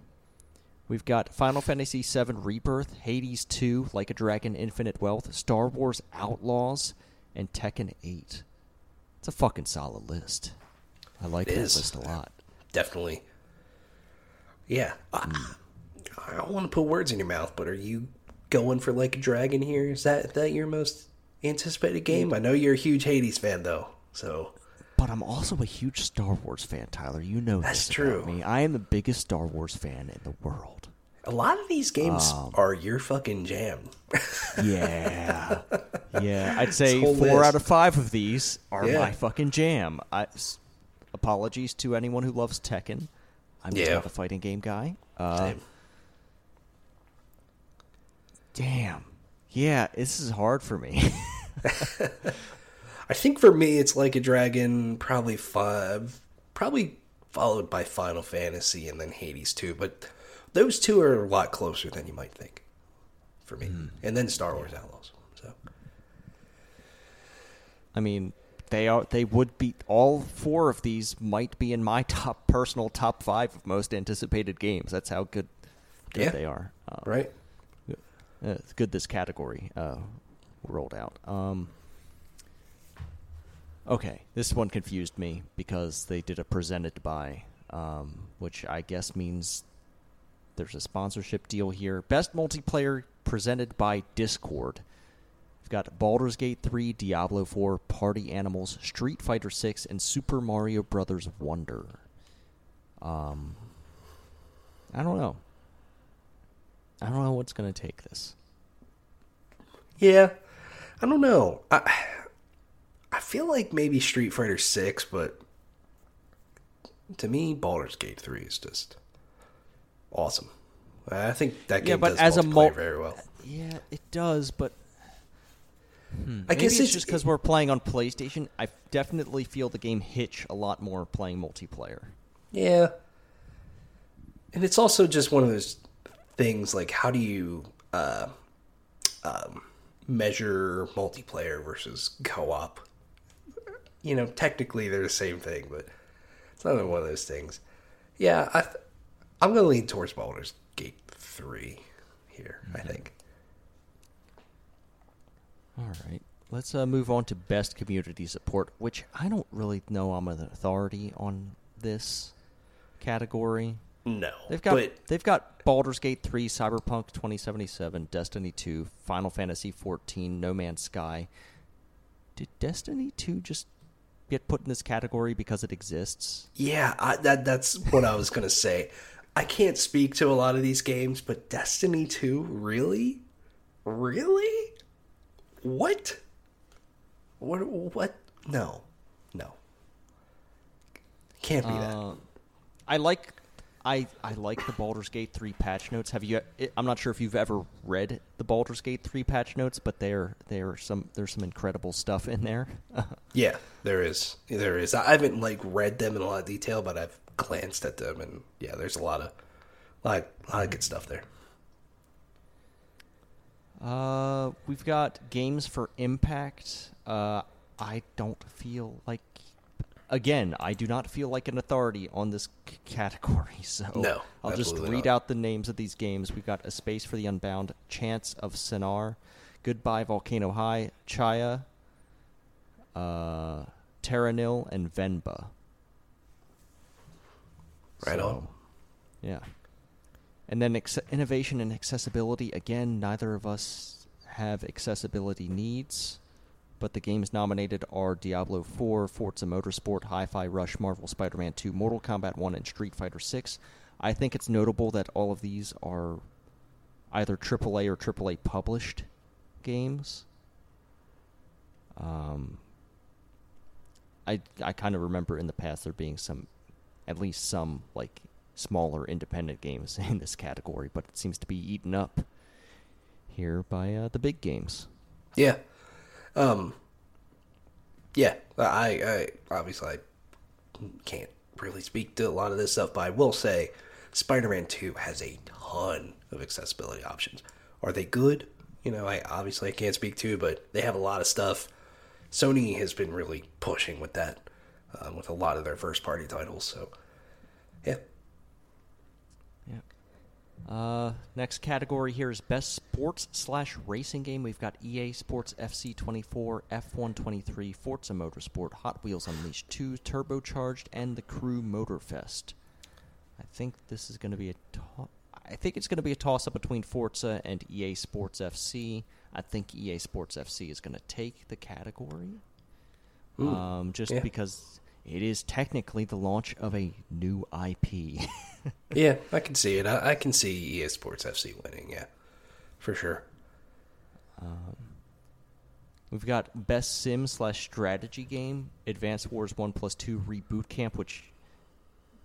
we've got Final Fantasy VII Rebirth, Hades 2, Like a Dragon Infinite Wealth, Star Wars Outlaws, and Tekken 8. It's a fucking solid list. I like It that is. list a lot. Definitely. Yeah. I, I don't want to put words in your mouth, but are you going for like a dragon here? Is that that your most anticipated game? I know you're a huge Hades fan though, so But I'm also a huge Star Wars fan, Tyler. You know That's this true. me. I am the biggest Star Wars fan in the world. a lot of these games Um, are your fucking jam. Yeah, yeah. I'd say four list. out of five of these are Yeah. my fucking jam. I, s- apologies to anyone who loves Tekken. I'm Yeah. not a fighting game guy. Uh, damn. Yeah, this is hard for me. I think for me, it's like a dragon, probably five, probably followed by Final Fantasy and then Hades too. But those two are a lot closer than you might think for me. Hmm. And then Star Wars Outlaws. So I mean, they are. They would be. All four of these might be in my top personal top five of most anticipated games. That's how good, good Yeah. they are. Um, right. Uh, it's good this category uh, rolled out. Um, okay, this one confused me because they did a presented by, um, which I guess means there's a sponsorship deal here. Best multiplayer presented by Discord. We've got Baldur's Gate 3, Diablo 4, Party Animals, Street Fighter 6, and Super Mario Brothers Wonder. Um, I don't know. I don't know what's going to take this. Yeah, I don't know. I I feel like maybe Street Fighter Six, but to me, Baldur's Gate Three is just awesome. I think that game Yeah, but does as a multiplayer mul- very well. Yeah, it does, but I maybe guess it's, it's just because we're playing on PlayStation. I definitely feel the game hitch a lot more playing multiplayer. Yeah. And it's also just one of those things like how do you uh, um, measure multiplayer versus co-op? You know, technically they're the same thing, but it's another one of those things. Yeah, I th- I'm going to lean towards Baldur's Gate 3 here, I think. All right, let's uh, move on to best community support, which I don't really know. I'm an authority on this category. No. They've got but they've got Baldur's Gate 3, Cyberpunk 2077, Destiny 2, Final Fantasy 14, No Man's Sky. Did Destiny 2 just get put in this category because it exists? Yeah, I, that that's what I was gonna say. I can't speak to a lot of these games, but Destiny Two, really, really, what, what, what? No, no, can't be that. Uh, I like I I like the Baldur's Gate 3 patch notes. Have you I'm not sure if you've ever read the Baldur's Gate 3 patch notes, but there there some there's some incredible stuff in there. Yeah, there is, there is. I haven't like read them in a lot of detail, but I've glanced at them, and yeah, there's a lot of, lot, lot of good stuff there. Uh, we've got games for Impact. Uh, I don't feel like. Again, I do not feel like an authority on this c- category, so No, I'll just read not. out the names of these games. We've got A Space for the Unbound, Chants of Sennaar, Goodbye Volcano High, Tchia, uh, Terra Nil, and Venba. Right So, on. Yeah. And then ex- innovation and accessibility. Again, neither of us have accessibility needs, but the games nominated are Diablo 4, Forza Motorsport, Hi-Fi Rush, Marvel Spider-Man 2, Mortal Kombat 1, and Street Fighter 6. I think it's notable that all of these are either AAA or AAA published games. Um, I I kind of remember in the past there being some, at least some like smaller independent games in this category, but it seems to be eaten up here by uh, the big games. Yeah. Um. Yeah, I, I obviously I can't really speak to a lot of this stuff, but I will say, Spider-Man Two has a ton of accessibility options. Are they good? You know, I obviously I can't speak to, but they have a lot of stuff. Sony has been really pushing with that, um, with a lot of their first-party titles. So, Yeah. Uh, next category here is best sports slash racing game. We've got EA Sports FC 24, F1 23, Forza Motorsport, Hot Wheels Unleashed 2, Turbocharged, and the Crew Motorfest. I think this is going to be a. To- I think it's going to be a toss up between Forza and EA Sports FC. I think EA Sports FC is going to take the category, Ooh, um, just yeah. because it is technically the launch of a new IP. yeah, I can see it. I, I can see EA Sports FC winning. Yeah, for sure. We've got best sim slash strategy game, Advanced Wars One Plus Two Reboot Camp, which,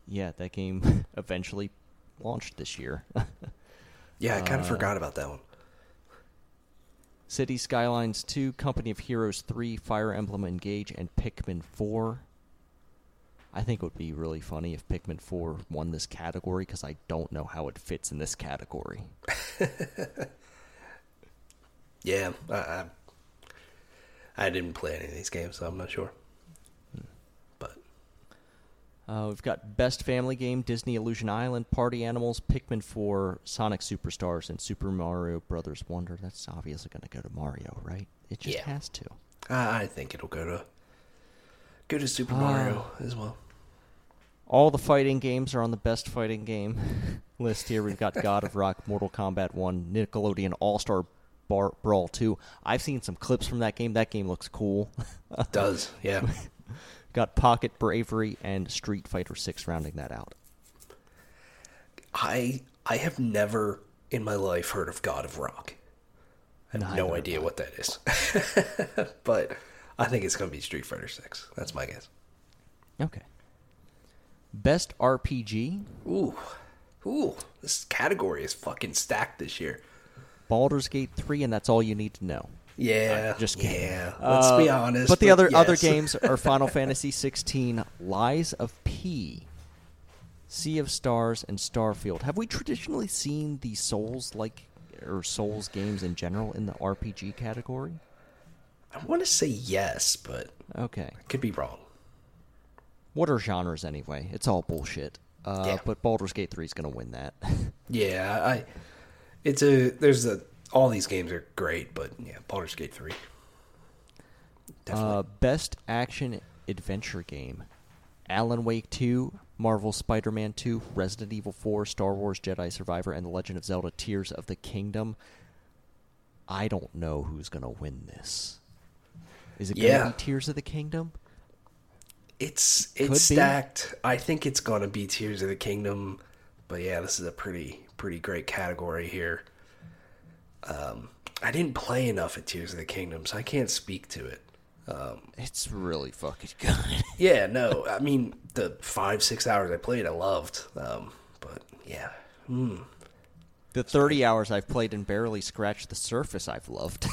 yeah, that game eventually launched this year. Yeah, I kind of Uh, forgot about that one. City Skylines Two, Company of Heroes Three, Fire Emblem Engage, and Pikmin Four. I think it would be really funny if Pikmin Four won this category because I don't know how it fits in this category. Yeah, I, I I didn't play any of these games, so I'm not sure. But Uh, we've got Best Family Game, Disney Illusion Island, Party Animals, Pikmin 4, Sonic Superstars, and Super Mario Brothers Wonder. That's obviously going to go to Mario, right? It just Yeah. has to. I, I think it'll go to go to Super Ah. Mario as well. All the fighting games are on the Best Fighting Game list here. We've got God of Rock, Mortal Kombat 1, Nickelodeon All Star Bar- Brawl 2. I've seen some clips from that game. That game looks cool. Does yeah. got Pocket Bravery and Street Fighter 6 rounding that out. I I have never in my life heard of God of Rock. I have Neither no idea what that is. but I think it's going to be Street Fighter 6. That's my guess. Okay. Best RPG, Ooh. Ooh, this category is fucking stacked this year. Baldur's Gate 3, and that's all you need to know. Yeah. just kidding. yeah. Let's be Uh, honest. But the other other yes. games are Final Fantasy 16, Lies of P, Sea of Stars, and Starfield. Have we traditionally seen the Souls like or Souls games in general in the RPG category? I want to say yes, but Okay. I could be wrong. What are genres anyway? It's all bullshit. Uh, Yeah. But Baldur's Gate 3 is going to win that. Yeah, I. It's a. There's a. All these games are great, but yeah, Baldur's Gate three. Definitely. Uh, best action adventure game: Alan Wake 2, Marvel Spider-Man 2, Resident Evil 4, Star Wars Jedi Survivor, and The Legend of Zelda: Tears of the Kingdom. I don't know who's gonna win this. Is it gonna Yeah. be Tears of the Kingdom? It's it's stacked. I think it's gonna be Tears of the Kingdom, but yeah, this is a pretty pretty great category here. Um, I didn't play enough at Tears of the Kingdom, so I can't speak to it. Um, It's really fucking good. Yeah, no, I mean the five six hours I played, I loved. Um, but yeah, hmm. the 30 hours I've played and barely scratched the surface, I've loved.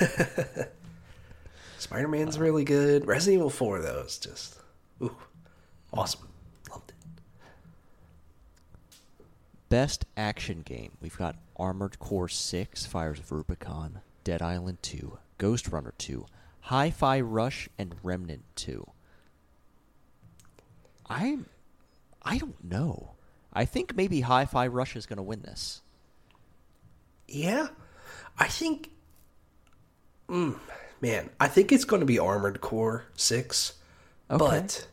Spider Man's really good. Resident Evil Four though is just ooh, awesome. Loved it. Best action game. We've got Armored Core 6, Fires of Rubicon, Dead Island 2, Ghostrunner 2, Hi Fi Rush, and Remnant 2. I I don't know. I think maybe Hi Fi Rush is going to win this. Yeah, I think. Mm, man, I think it's going to be Armored Core Six, Okay. but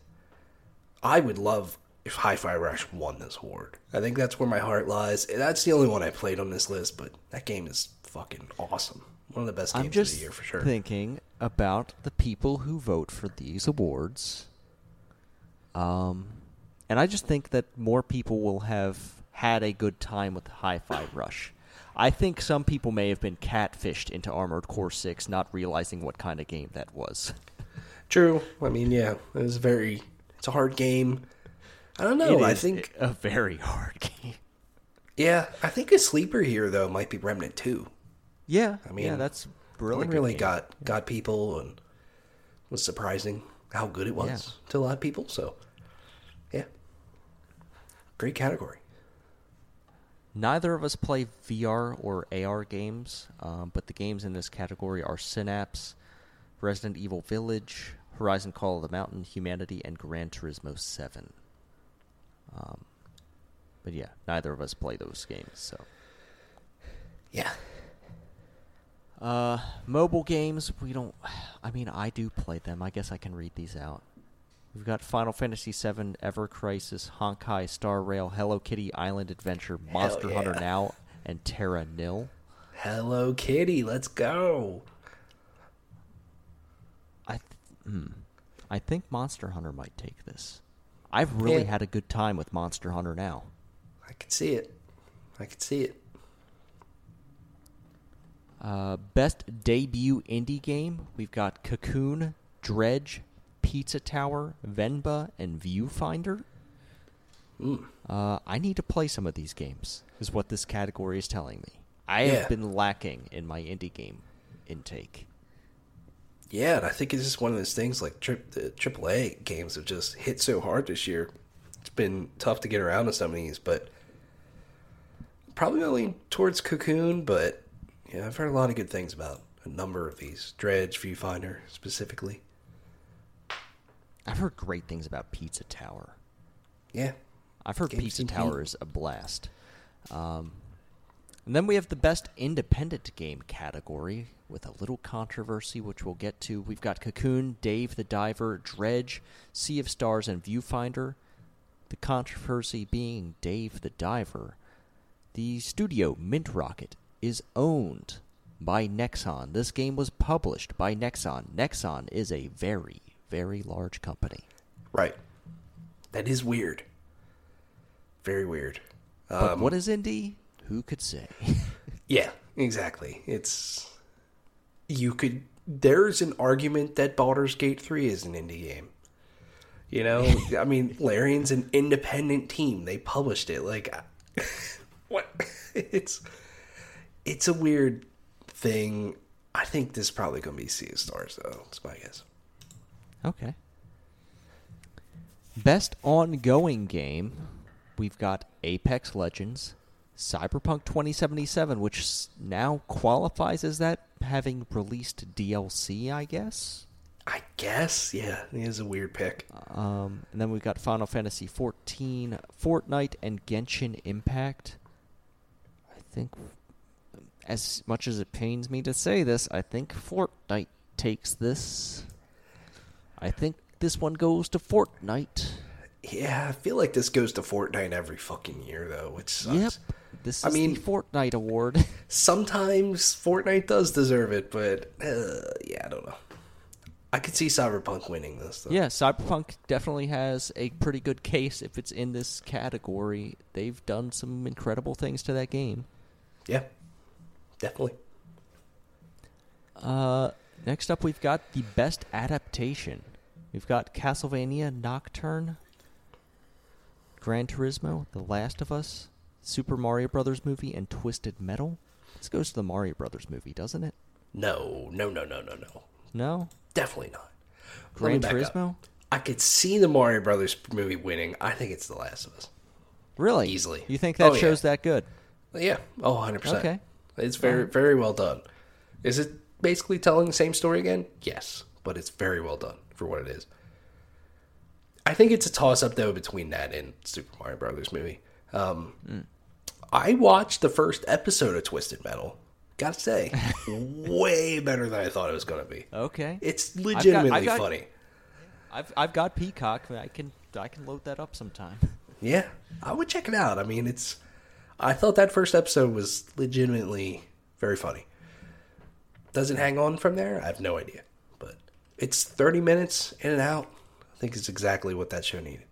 I would love if Hi-Fi Rush won this award. I think that's where my heart lies. That's the only one I played on this list, but that game is fucking awesome. One of the best games I'm just of the year for sure. thinking about the people who vote for these awards. Um, and I just think that more people will have had a good time with Hi-Fi Rush. I think some people may have been catfished into Armored Core 6, not realizing what kind of game that was. True. I mean, yeah, it was very. It's a hard game. I don't know. I think. a very hard game. Yeah, I think a sleeper here though might be Remnant Two. Yeah, I mean, yeah, that's really Really, really game. got got people and was surprising how good it was Yeah. to a lot of people. So, yeah, great category. Neither of us play VR or AR games, um, but the games in this category are Synapse, Resident Evil Village, Horizon Call of the Mountain, Humanity, and Gran Turismo 7. Um, but yeah, neither of us play those games, so. Yeah, Uh, mobile games, we don't. I mean, I do play them. I guess I can read these out. We've got Final Fantasy VII, Ever Crisis, Honkai Star Rail, Hello Kitty Island Adventure, Monster Hunter. Now, and Terra Nil. Hello Kitty, let's go. I, th- hmm, I think Monster Hunter might take this. I've really Yeah. had a good time with Monster Hunter Now. I can see it. I can see it. Uh, best debut indie game, we've got Cocoon, Dredge, Pizza Tower, Venba, and Viewfinder. Mm. Uh, I need to play some of these games, is what this category is telling me. I Yeah. have been lacking in my indie game intake. Yeah, and I think it's just one of those things like tri- the AAA games have just hit so hard this year. It's been tough to get around to some of these, but probably only towards Cocoon. But yeah, I've heard a lot of good things about a number of these. Dredge, Viewfinder, specifically. I've heard great things about Pizza Tower. Yeah, I've heard Games Pizza Tower is a blast. Um, and then we have the best independent game category with a little controversy, which we'll get to. We've got Cocoon, Dave the Diver, Dredge, Sea of Stars, and Viewfinder. The controversy being Dave the Diver. The studio Mint Rocket is owned by Nexon. This game was published by Nexon. Nexon is a very, very large company. right. That is weird. Very weird. But Um, what is indie? Who could say? Yeah, exactly. It's you could. There's an argument that Baldur's Gate three is an indie game. You know, I mean, Larian's an independent team. They published it. Like, what? It's it's a weird thing. I think this is probably going to be Sea of Stars, though. That's my guess. Okay. Best ongoing game, we've got Apex Legends, Cyberpunk 2077, which now qualifies as that, having released DLC, I guess. I guess, yeah, it is a weird pick. Um, and then we've got Final Fantasy 14, Fortnite, and Genshin Impact. I think, as much as it pains me to say this, I think Fortnite takes this. I think this one goes to Fortnite. Yeah, I feel like this goes to Fortnite every fucking year, though, which sucks. Yep. This is I mean- the Fortnite award. Sometimes Fortnite does deserve it, but uh, yeah, I don't know. I could see Cyberpunk winning this, though. yeah, Cyberpunk definitely has a pretty good case if it's in this category. They've done some incredible things to that game. Yeah, definitely. Uh, next up, we've got the best adaptation. We've got Castlevania Nocturne, Gran Turismo, The Last of Us, Super Mario Brothers movie, and Twisted Metal. This goes to the Mario Brothers movie, doesn't it? No, no, no, no, no, no. No. Definitely not. Gran back up. I could see the Mario Brothers movie winning. I think it's The Last of Us. Really? Easily. You think that Oh, yeah. show's that good? Yeah. Oh, 100%. Okay. It's very, very well done. Is it basically telling the same story again? Yes. But it's very well done for what it is. I think it's a toss up, though, between that and Super Mario Brothers movie. Um, I watched the first episode of Twisted Metal. Gotta say, way better than I thought it was to be. Okay. It's legitimately I've got- funny. I've I've got Peacock. I can I can load that up sometime. Yeah, I would check it out. I mean, it's. I thought that first episode was legitimately very funny. Does it hang on from there? I have no idea. But it's 30 minutes in and out. I think it's exactly what that show needed.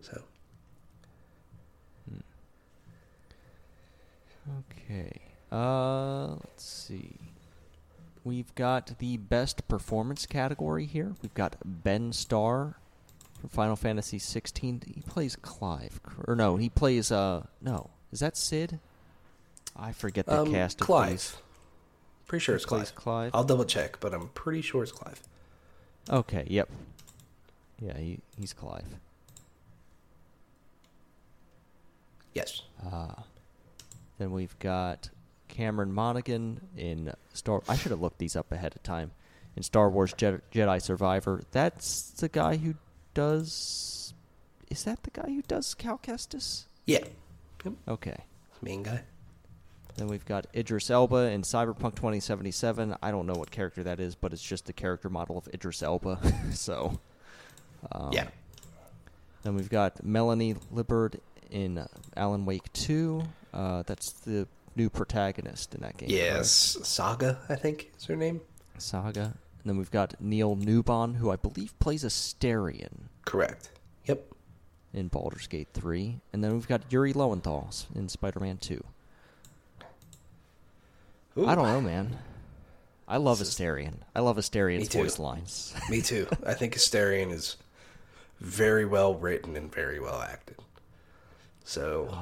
So, Okay. Uh, let's see. We've got the best performance category here. We've got Ben Starr from Final Fantasy 16. He plays Clive, or no, he plays uh no. Is that Sid? I forget the um, cast of Clive. these. Pretty sure He it's plays Clive. Clive? I'll double check, but I'm pretty sure it's Clive. Okay, yep. Yeah, he, he's Clive. Yes. Then we've got Cameron Monaghan in Star. I should have looked these up ahead of time. In Star Wars Je- Jedi Survivor, that's the guy who does. Is that the guy who does Cal Kestis? Yeah. Yep. Okay. Main guy. Then we've got Idris Elba in Cyberpunk 2077. I don't know what character that is, but it's just the character model of Idris Elba. so. Um, yeah. Then we've got Melanie Liburd in Alan Wake 2. Uh, that's the new protagonist in that game. Yes. Saga, I think is her name. Saga. And then we've got Neil Newbon, who I believe plays Astarion Correct. Yep. in Baldur's Gate 3. And then we've got Yuri Lowenthal in Spider Man 2. Ooh. I don't know, man. I love This is- Astarion. I love Astarion's too. voice lines. Me too. I think Astarion is very well written and very well acted. So,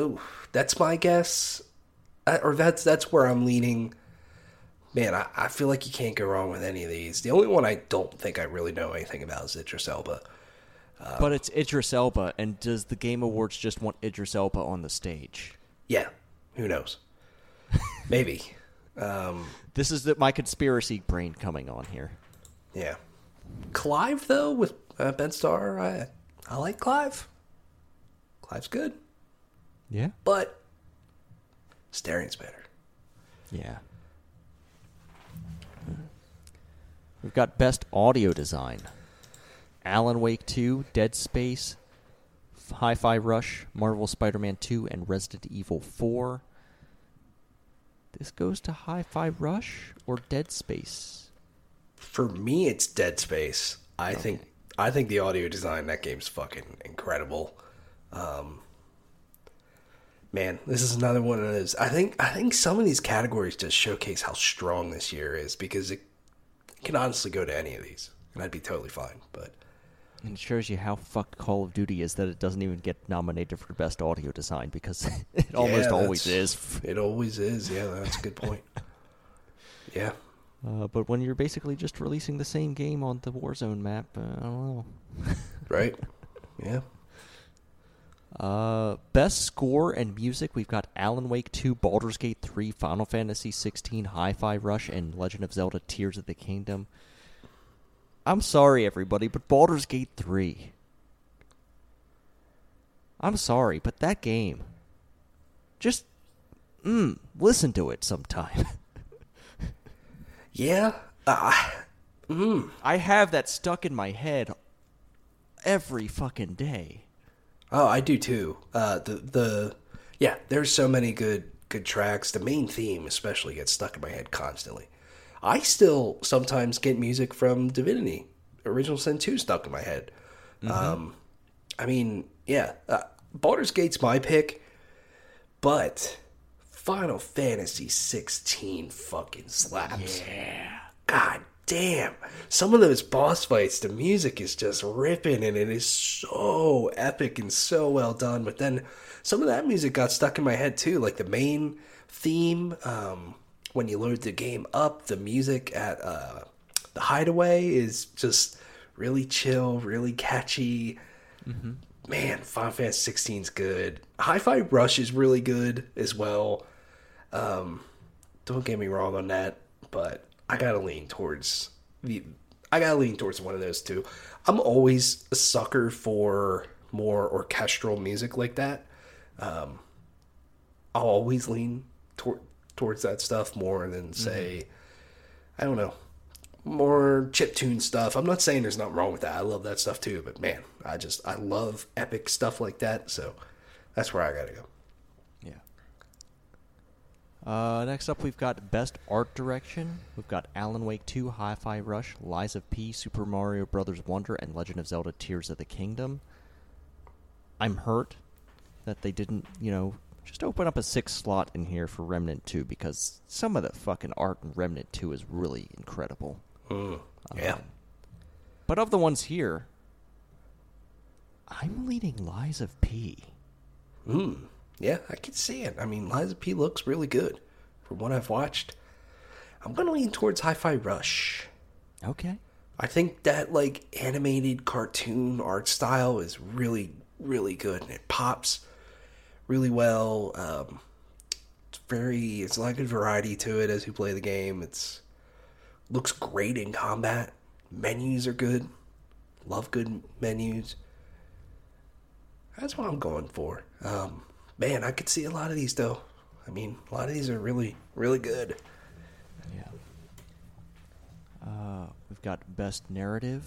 ooh, that's my guess, I, or that's that's where I'm leaning. Man, I, I feel like you can't go wrong with any of these. The only one I don't think I really know anything about is Idris Elba. but it's Idris Elba, and does the Game Awards just want Idris Elba on the stage? Yeah, who knows? Maybe. Um, This is the, my conspiracy brain coming on here. yeah. Clive though with uh, Ben Starr, I I like Clive. Clive's good, Yeah. but Astarion's better. Yeah. We've got best audio design. Alan Wake 2, Dead Space, Hi-Fi Rush, Marvel Spider-Man 2, and Resident Evil 4. This goes to Hi-Fi Rush or Dead Space. For me, it's Dead Space. I think I think the audio design that game's fucking incredible. Um, man, this is another one of those. I think I think some of these categories just showcase how strong this year is because it can honestly go to any of these, and I'd be totally fine. But And it shows you how fucked Call of Duty is that it doesn't even get nominated for best audio design because it almost Yeah, always is. It always is. Yeah, that's a good point. yeah, Uh, but when you're basically just releasing the same game on the Warzone map, uh, I don't know. right. Yeah. Uh, best score and music, we've got Alan Wake 2, Baldur's Gate 3, Final Fantasy 16, Hi-Fi Rush, and Legend of Zelda: Tears of the Kingdom. I'm sorry, everybody, but Baldur's Gate 3. I'm sorry, but that game. Just, mm, listen to it sometime. Yeah. Uh, I have that stuck in my head every fucking day. Oh, I do too. Uh, the the yeah, there's so many good good tracks. The main theme especially gets stuck in my head constantly. I still sometimes get music from Divinity, Original Sin 2 stuck in my head. Um, I mean, yeah, uh, Baldur's Gate's my pick, but Final Fantasy 16 fucking slaps. Yeah. God damn. Some of those boss fights, the music is just ripping and it is so epic and so well done. But then some of that music got stuck in my head too, like the main theme. Um, when you load the game up, the music at uh, the hideaway is just really chill, really catchy. Mm-hmm. man, Final Fantasy 16 is good. Hi-Fi Rush is really good as well. Um, don't get me wrong on that, but I gotta lean towards the. I gotta lean towards one of those two. I'm always a sucker for more orchestral music like that. Um, I'll always lean towards that stuff more than say, I don't know, more chip tune stuff. I'm not saying there's nothing wrong with that. I love that stuff too, but man, I just I love epic stuff like that. So that's where I gotta go. Uh, next up, we've got Best Art Direction. We've got Alan Wake 2, Hi-Fi Rush, Lies of P, Super Mario Brothers Wonder, and Legend of Zelda: Tears of the Kingdom. I'm hurt that they didn't, you know, just open up a sixth slot in here for Remnant 2 because some of the fucking art in Remnant 2 is really incredible. Mm, yeah. Um, But of the ones here, I'm leaning Lies of P. Mm, yeah, I can see it. I mean, Lies of P looks really good from what I've watched. I'm gonna lean towards Hi-Fi Rush. Okay. I think that like animated cartoon art style is really, really good, and it pops really well. Um, it's very, it's like a variety to it as you play the game. It's looks great in combat. Menus are good. Love good menus. That's what I'm going for. Um, man, I could see a lot of these though. I mean, a lot of these are really, really good. Yeah. Uh, we've got Best Narrative,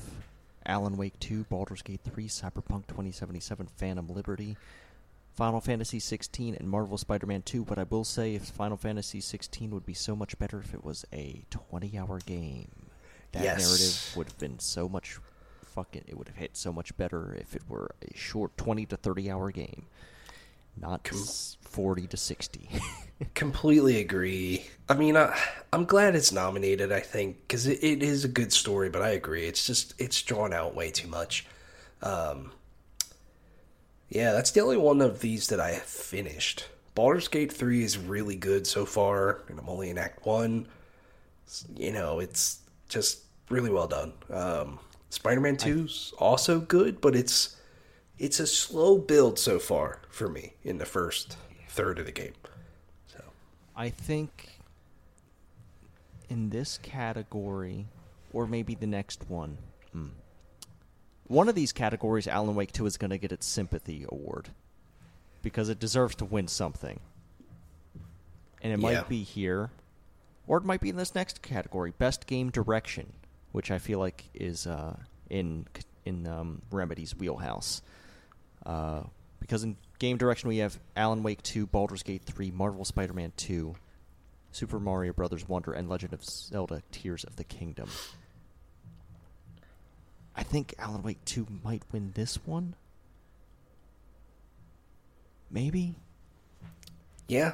Alan Wake 2, Baldur's Gate 3, Cyberpunk 2077, Phantom Liberty, Final Fantasy 16, and Marvel Spider-Man 2. But I will say, if Final Fantasy 16 would be so much better if it was a 20-hour game. That Yes. narrative would have been so much fucking. It would have hit so much better if it were a short 20 to 30-hour game, not Com- 40 to 60. Completely agree. I mean, I, I'm glad it's nominated. I think because it, it is a good story, but I agree. It's just it's drawn out way too much. Um, yeah, that's the only one of these that I have finished. Baldur's Gate three is really good so far, and I'm only in Act one. You know, it's just really well done. Um, Spider-Man 2's also good, but it's it's a slow build so far for me in the first third of the game. So. I think in this category, or maybe the next one, hmm. one of these categories, Alan Wake 2 is going to get its sympathy award because it deserves to win something. And it Yeah. might be here, or it might be in this next category, Best Game Direction, which I feel like is uh, in in um, Remedy's wheelhouse. Uh, because in game direction we have Alan Wake 2, Baldur's Gate 3, Marvel Spider-Man 2, Super Mario Brothers Wonder, and Legend of Zelda: Tears of the Kingdom. I think Alan Wake 2 might win this one. Maybe. Yeah.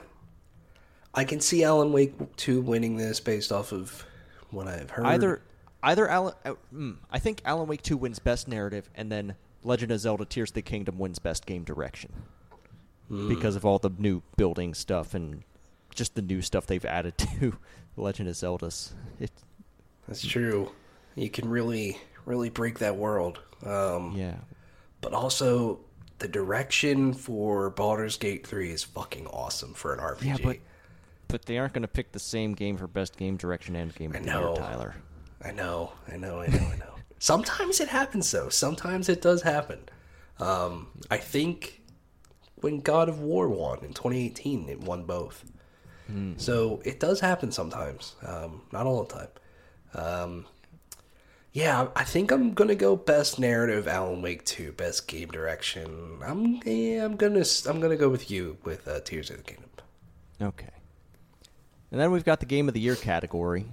I can see Alan Wake 2 winning this based off of what I've heard. Either either Alan uh, mm, I think Alan Wake 2 wins best narrative and then Legend of Zelda: Tears of the Kingdom wins best game direction. Hmm. Because of all the new building stuff and just the new stuff they've added to Legend of Zelda's. It That's true. You can really, really break that world. Um, yeah. But also, the direction for Baldur's Gate 3 is fucking awesome for an RPG. Yeah, but but they aren't going to pick the same game for best game direction and game of the year, know. Tyler. I know, I know, I know, I know. Sometimes it happens, though. Sometimes it does happen. Um, I think when God of War won in 2018, it won both. So it does happen sometimes, um, not all the time. Um, yeah, I think I'm gonna go best narrative Alan Wake 2, best game direction. I'm yeah, I'm gonna I'm gonna go with you with uh, Tears of the Kingdom. Okay. And then we've got the game of the year category.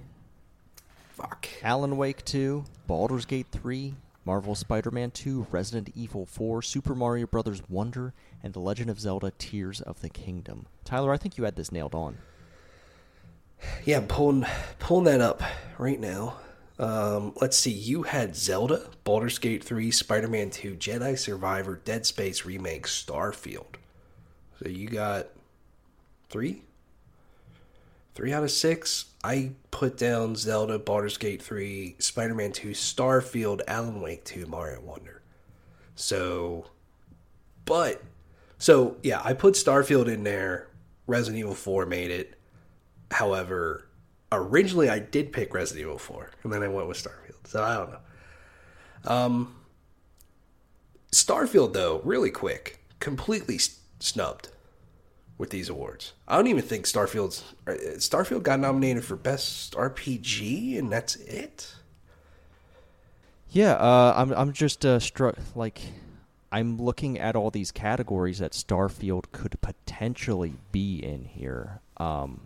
Fuck. Alan Wake 2, Baldur's Gate 3, Marvel Spider-Man 2, Resident Evil 4, Super Mario Brothers Wonder, and The Legend of Zelda: Tears of the Kingdom. Tyler, I think you had this nailed on. Yeah, I'm pulling pulling that up right now. Um, let's see. You had Zelda, Baldur's Gate 3, Spider-Man 2, Jedi Survivor, Dead Space remake, Starfield. So you got three, three out of six. I put down Zelda, Baldur's Gate 3, Spider-Man 2, Starfield, Alan Wake 2, Mario Wonder. So But so yeah, I put Starfield in there. Resident Evil 4 made it. However, originally I did pick Resident Evil 4, and then I went with Starfield. So I don't know. Um, Starfield though, really quick, completely snubbed with these awards. I don't even think Starfield's uh, Starfield got nominated for best RPG, and that's it. Yeah, uh, I'm I'm just uh, struck like I'm looking at all these categories that Starfield could potentially be in here. Um,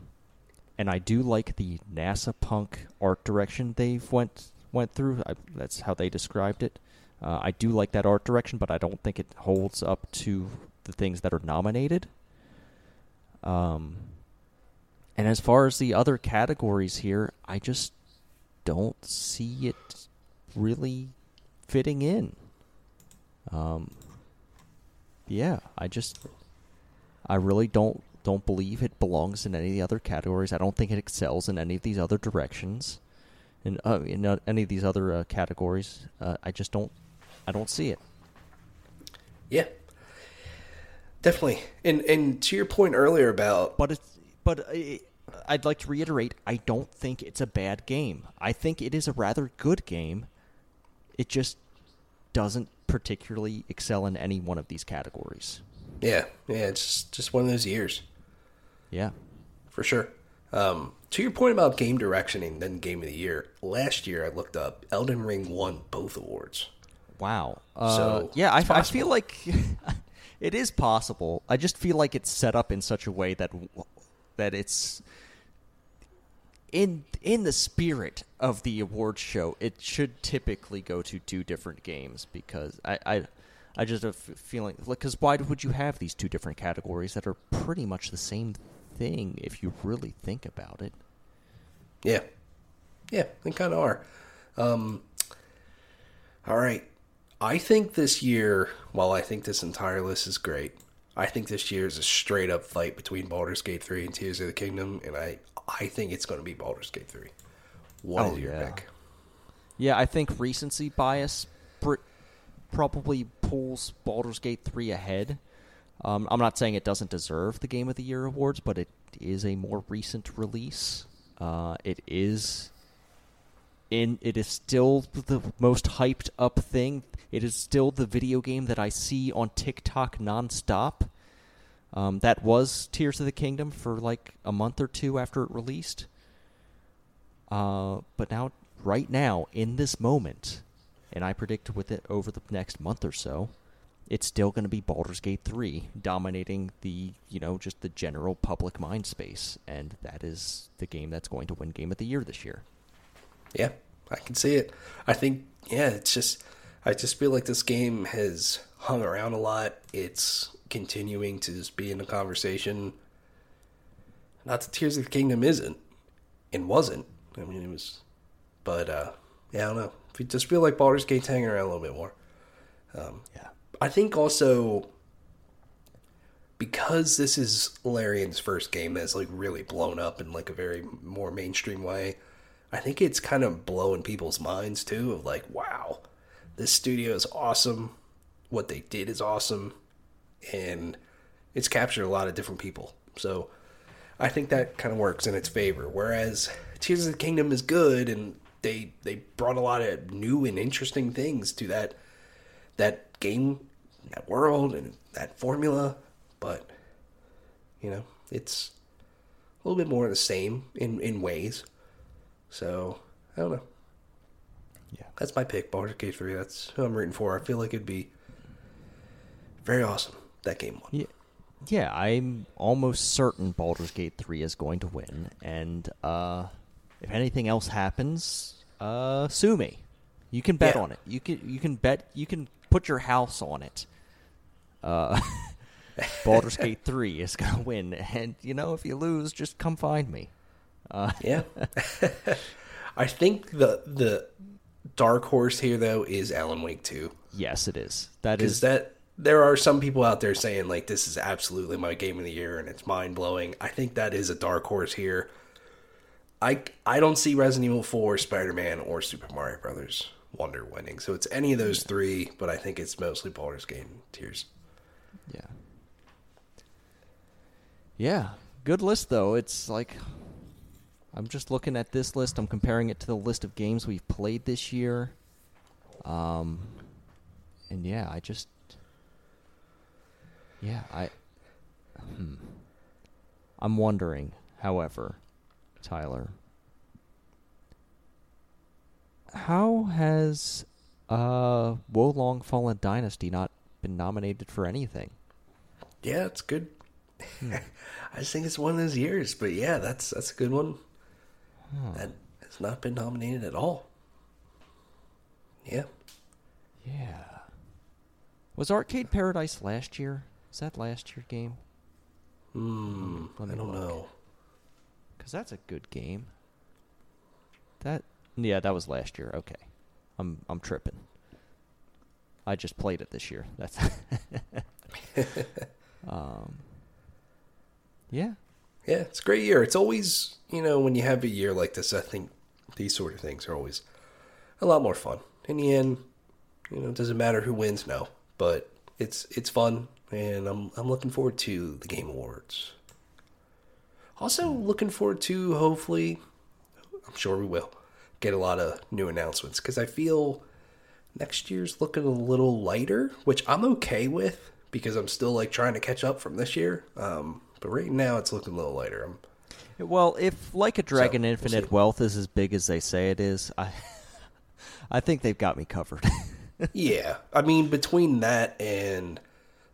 and I do like the NASA punk art direction they've went went through. I, that's how they described it. Uh, I do like that art direction, but I don't think it holds up to the things that are nominated. Um, and as far as the other categories here, I just don't see it really fitting in. Um, yeah, I just, I really don't don't believe it belongs in any of the other categories. I don't think it excels in any of these other directions, in uh, in uh, any of these other uh, categories. Uh, I just don't, I don't see it. Yeah, definitely. And and to your point earlier about, but it's but. I'd like to reiterate, I don't think it's a bad game. I think it is a rather good game. It just doesn't particularly excel in any one of these categories. Yeah, yeah, it's just one of those years. Yeah, for sure. Um, to your point about game directioning, then game of the year. Last year, I looked up Elden Ring won both awards. Wow. Uh, so yeah, I, I, feel like it is possible. I just feel like it's set up in such a way that that it's in in the spirit of the awards show, it should typically go to two different games because I I, I just have a feeling because why would you have these two different categories that are pretty much the same thing if you really think about it? Yeah, yeah, they kind of are. Um, all right, I think this year, while I think this entire list is great, I think this year is a straight up fight between Baldur's Gate 3 and Tears of the Kingdom, and I I think it's going to be Baldur's Gate 3. What oh, is your yeah. pick? Yeah, I think recency bias probably pulls Baldur's Gate 3 ahead. Um, I'm not saying it doesn't deserve the Game of the Year awards, but it is a more recent release. Uh, it is in it is still the most hyped up thing. It is still the video game that I see on TikTok nonstop. Um, that was Tears of the Kingdom for like a month or two after it released. Uh, but now, right now, in this moment, and I predict with it over the next month or so, it's still going to be Baldur's Gate 3 dominating the, you know, just the general public mind space. And that is the game that's going to win Game of the Year this year. Yeah, I can see it. I think, yeah, it's just, I just feel like this game has hung around a lot. It's continuing to just be in the conversation. Not that Tears of the Kingdom isn't and wasn't. I mean, it was, but uh, yeah, I don't know. If you just feel like Baldur's Gate's hanging around a little bit more. Um, yeah, I think also because this is Larian's first game that's like really blown up in like a very more mainstream way. I think it's kind of blowing people's minds too of like, wow, this studio is awesome. What they did is awesome and it's captured a lot of different people. So I think that kind of works in its favor. Whereas Tears of the Kingdom is good, and they they brought a lot of new and interesting things to that that game, that world, and that formula. But you know, it's a little bit more of the same in in ways. So I don't know. Yeah, that's my pick, Baldur's Gate three. That's who I'm rooting for. I feel like it'd be very awesome that game won. Yeah, yeah, I'm almost certain Baldur's Gate 3 is going to win, and uh, if anything else happens, uh, sue me. You can bet yeah. on it. You can you can bet you can put your house on it. Uh, Baldur's Gate 3 is going to win, and you know if you lose, just come find me. Uh, yeah. I think the the dark horse here though is Alan Wake 2. Yes, it is. That is that there are some people out there saying like this is absolutely my game of the year and it's mind blowing. I think that is a dark horse here. I I don't see Resident Evil 4, Spider Man, or Super Mario Brothers Wonder winning. So it's any of those three, but I think it's mostly Baldur's Gate and Tears. Yeah. Yeah. Good list though. It's like I'm just looking at this list. I'm comparing it to the list of games we've played this year. Um and yeah, I just Yeah, I hmm. I'm wondering, however, Tyler, how has uh Wo Long Fallen Dynasty not been nominated for anything? Yeah, it's good. I just think it's one of those years, but yeah, that's that's a good one. That has not been nominated at all. Yeah. Yeah. Was Arcade Paradise last year? Is that last year game? Hmm. I don't look. know. Cuz that's a good game. That Yeah, that was last year. Okay. I'm I'm tripping. I just played it this year. That's Um Yeah. Yeah, it's a great year. It's always, you know, when you have a year like this, I think these sort of things are always a lot more fun. In the end, you know, it doesn't matter who wins, no, but it's it's fun, and I'm I'm looking forward to the Game Awards. Also, looking forward to hopefully, I'm sure we will get a lot of new announcements because I feel next year's looking a little lighter, which I'm okay with because I'm still like trying to catch up from this year. Um, but right now, it's looking a little lighter. I'm Well, if Like a Dragon we'll Infinite. Wealth is as big as they say it is, I I think they've got me covered. Yeah, I mean between that and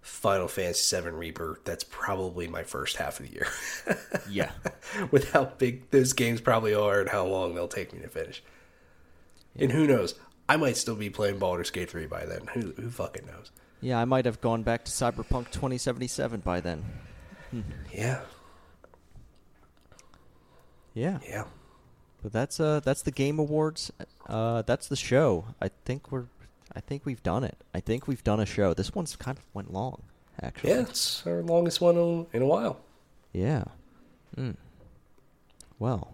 Final Fantasy VII Rebirth, that's probably my first half of the year. yeah. With how big those games probably are and how long they'll take me to finish. And who knows? I might still be playing Baldur's Gate 3 by then. Who who fucking knows? Yeah, I might have gone back to Cyberpunk 2077 by then. Yeah, Yeah. yeah. But that's uh that's the game awards. Uh that's the show. I think we're I think we've done it. I think we've done a show. This one's kind of went long, actually. Yeah, it's our longest one in- in a while. Yeah. Mm. Well,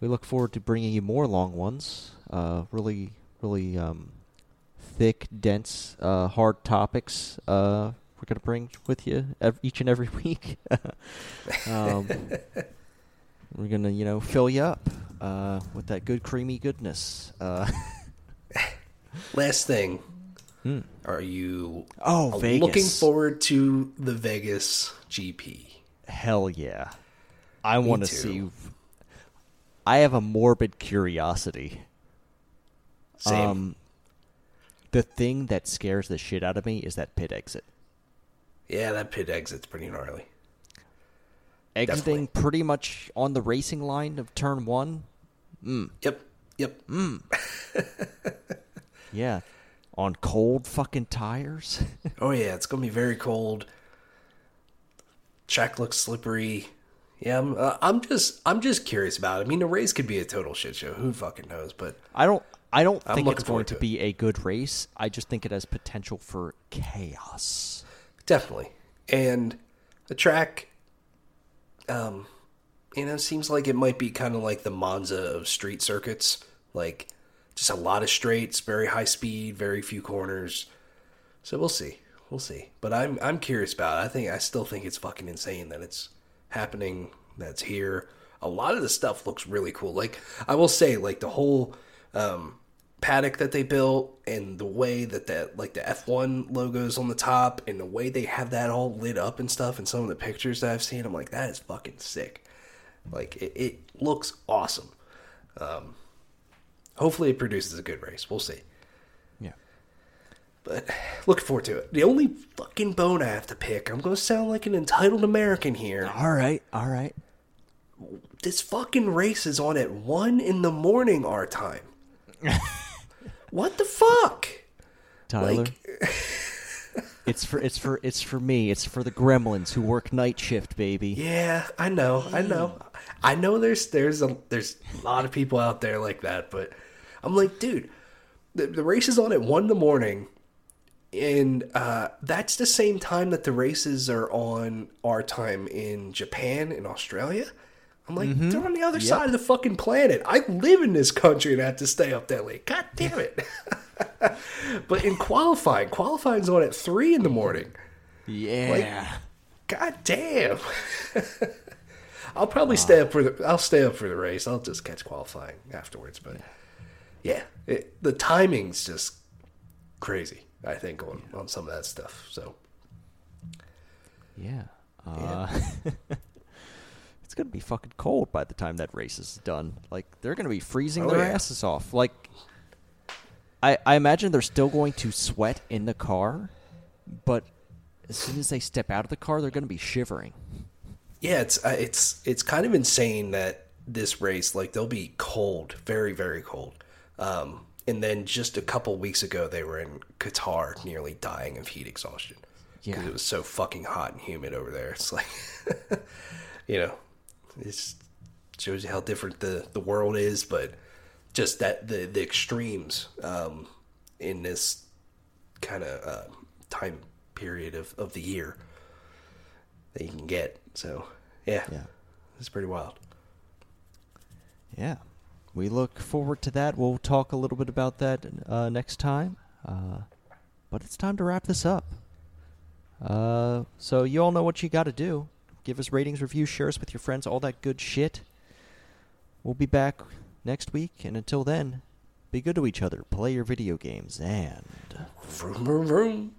we look forward to bringing you more long ones. Uh, really, really um, thick, dense, uh, hard topics. Uh, we're gonna bring with you ev- each and every week. um, we're gonna, you know, fill you up uh, with that good, creamy goodness. Uh, Last thing, hmm. are you Oh, Vegas. looking forward to the Vegas GP? Hell yeah! I want to see. I have a morbid curiosity. Same. Um, the thing that scares the shit out of me is that pit exit. Yeah, that pit exit's pretty gnarly. Exiting pretty much on the racing line of turn one. Mm, Yep, yep. yeah. On cold fucking tires. Oh yeah, it's gonna be very cold. Track looks slippery. Yeah, I'm. Uh, I'm just. I'm just curious about it. I mean, the race could be a total shit show. Who fucking knows? But I don't. I don't I'm think it's going to to be a good race. I just think it has potential for chaos. Definitely, and the track, um, you know, seems like it might be kind of like the Monza of street circuits. Like, just a lot of straights, very high speed, very few corners. So we'll see. We'll see. But I'm I'm curious about it. I think I still think it's fucking insane that it's happening. That's here. A lot of the stuff looks really cool. Like I will say, like the whole um, paddock that they built and the way that that like the F1 logos on the top and the way they have that all lit up and stuff and some of the pictures that I've seen, I'm like that is fucking sick. Like it, it looks awesome. Um, hopefully it produces a good race. We'll see. Yeah. But looking forward to it. The only fucking bone I have to pick, I'm going to sound like an entitled American here. All right. All right. This fucking race is on at 1 in the morning our time. what the fuck? Tyler. Like, It's for it's for it's for me. It's for the gremlins who work night shift, baby. yeah, I know, I know. I know there's there's a there's a lot of people out there like that, but I'm like, dude, the, the race is on at 1 in the morning. And uh, that's the same time that the races are on our time in Japan and Australia. I'm like, they're on the other side of the fucking planet. I live in this country and I have to stay up that late. God damn it. but in qualifying, qualifying's on at three in the morning. Yeah. God damn. I'll probably stay up for the. I'll stay up for the race. I'll just catch qualifying afterwards. But yeah, it, the timing's just crazy. I think on on some of that stuff. So yeah. Uh, it's gonna be fucking cold by the time that race is done. Like they're gonna be freezing Oh, their yeah. asses off. Like I I imagine they're still going to sweat in the car, but as soon as they step out of the car, they're gonna be shivering. yeah, it's uh, it's it's kind of insane that this race like they'll be cold, very very cold. Um, and then just a couple weeks ago, they were in Qatar, nearly dying of heat exhaustion because Yeah. it was so fucking hot and humid over there. It's like, you know, it shows you how different the the world is, but just that the the extremes um, in this kind of uh, time period of, of the year that you can get. So yeah, Yeah. it's pretty wild. Yeah. We look forward to that. We'll talk a little bit about that uh, next time. Uh, but it's time to wrap this up. Uh, so you all know what you got to do. Give us ratings, reviews, share us with your friends, all that good shit. We'll be back next week, and until then, be good to each other, play your video games, and Vroom, vroom, vroom.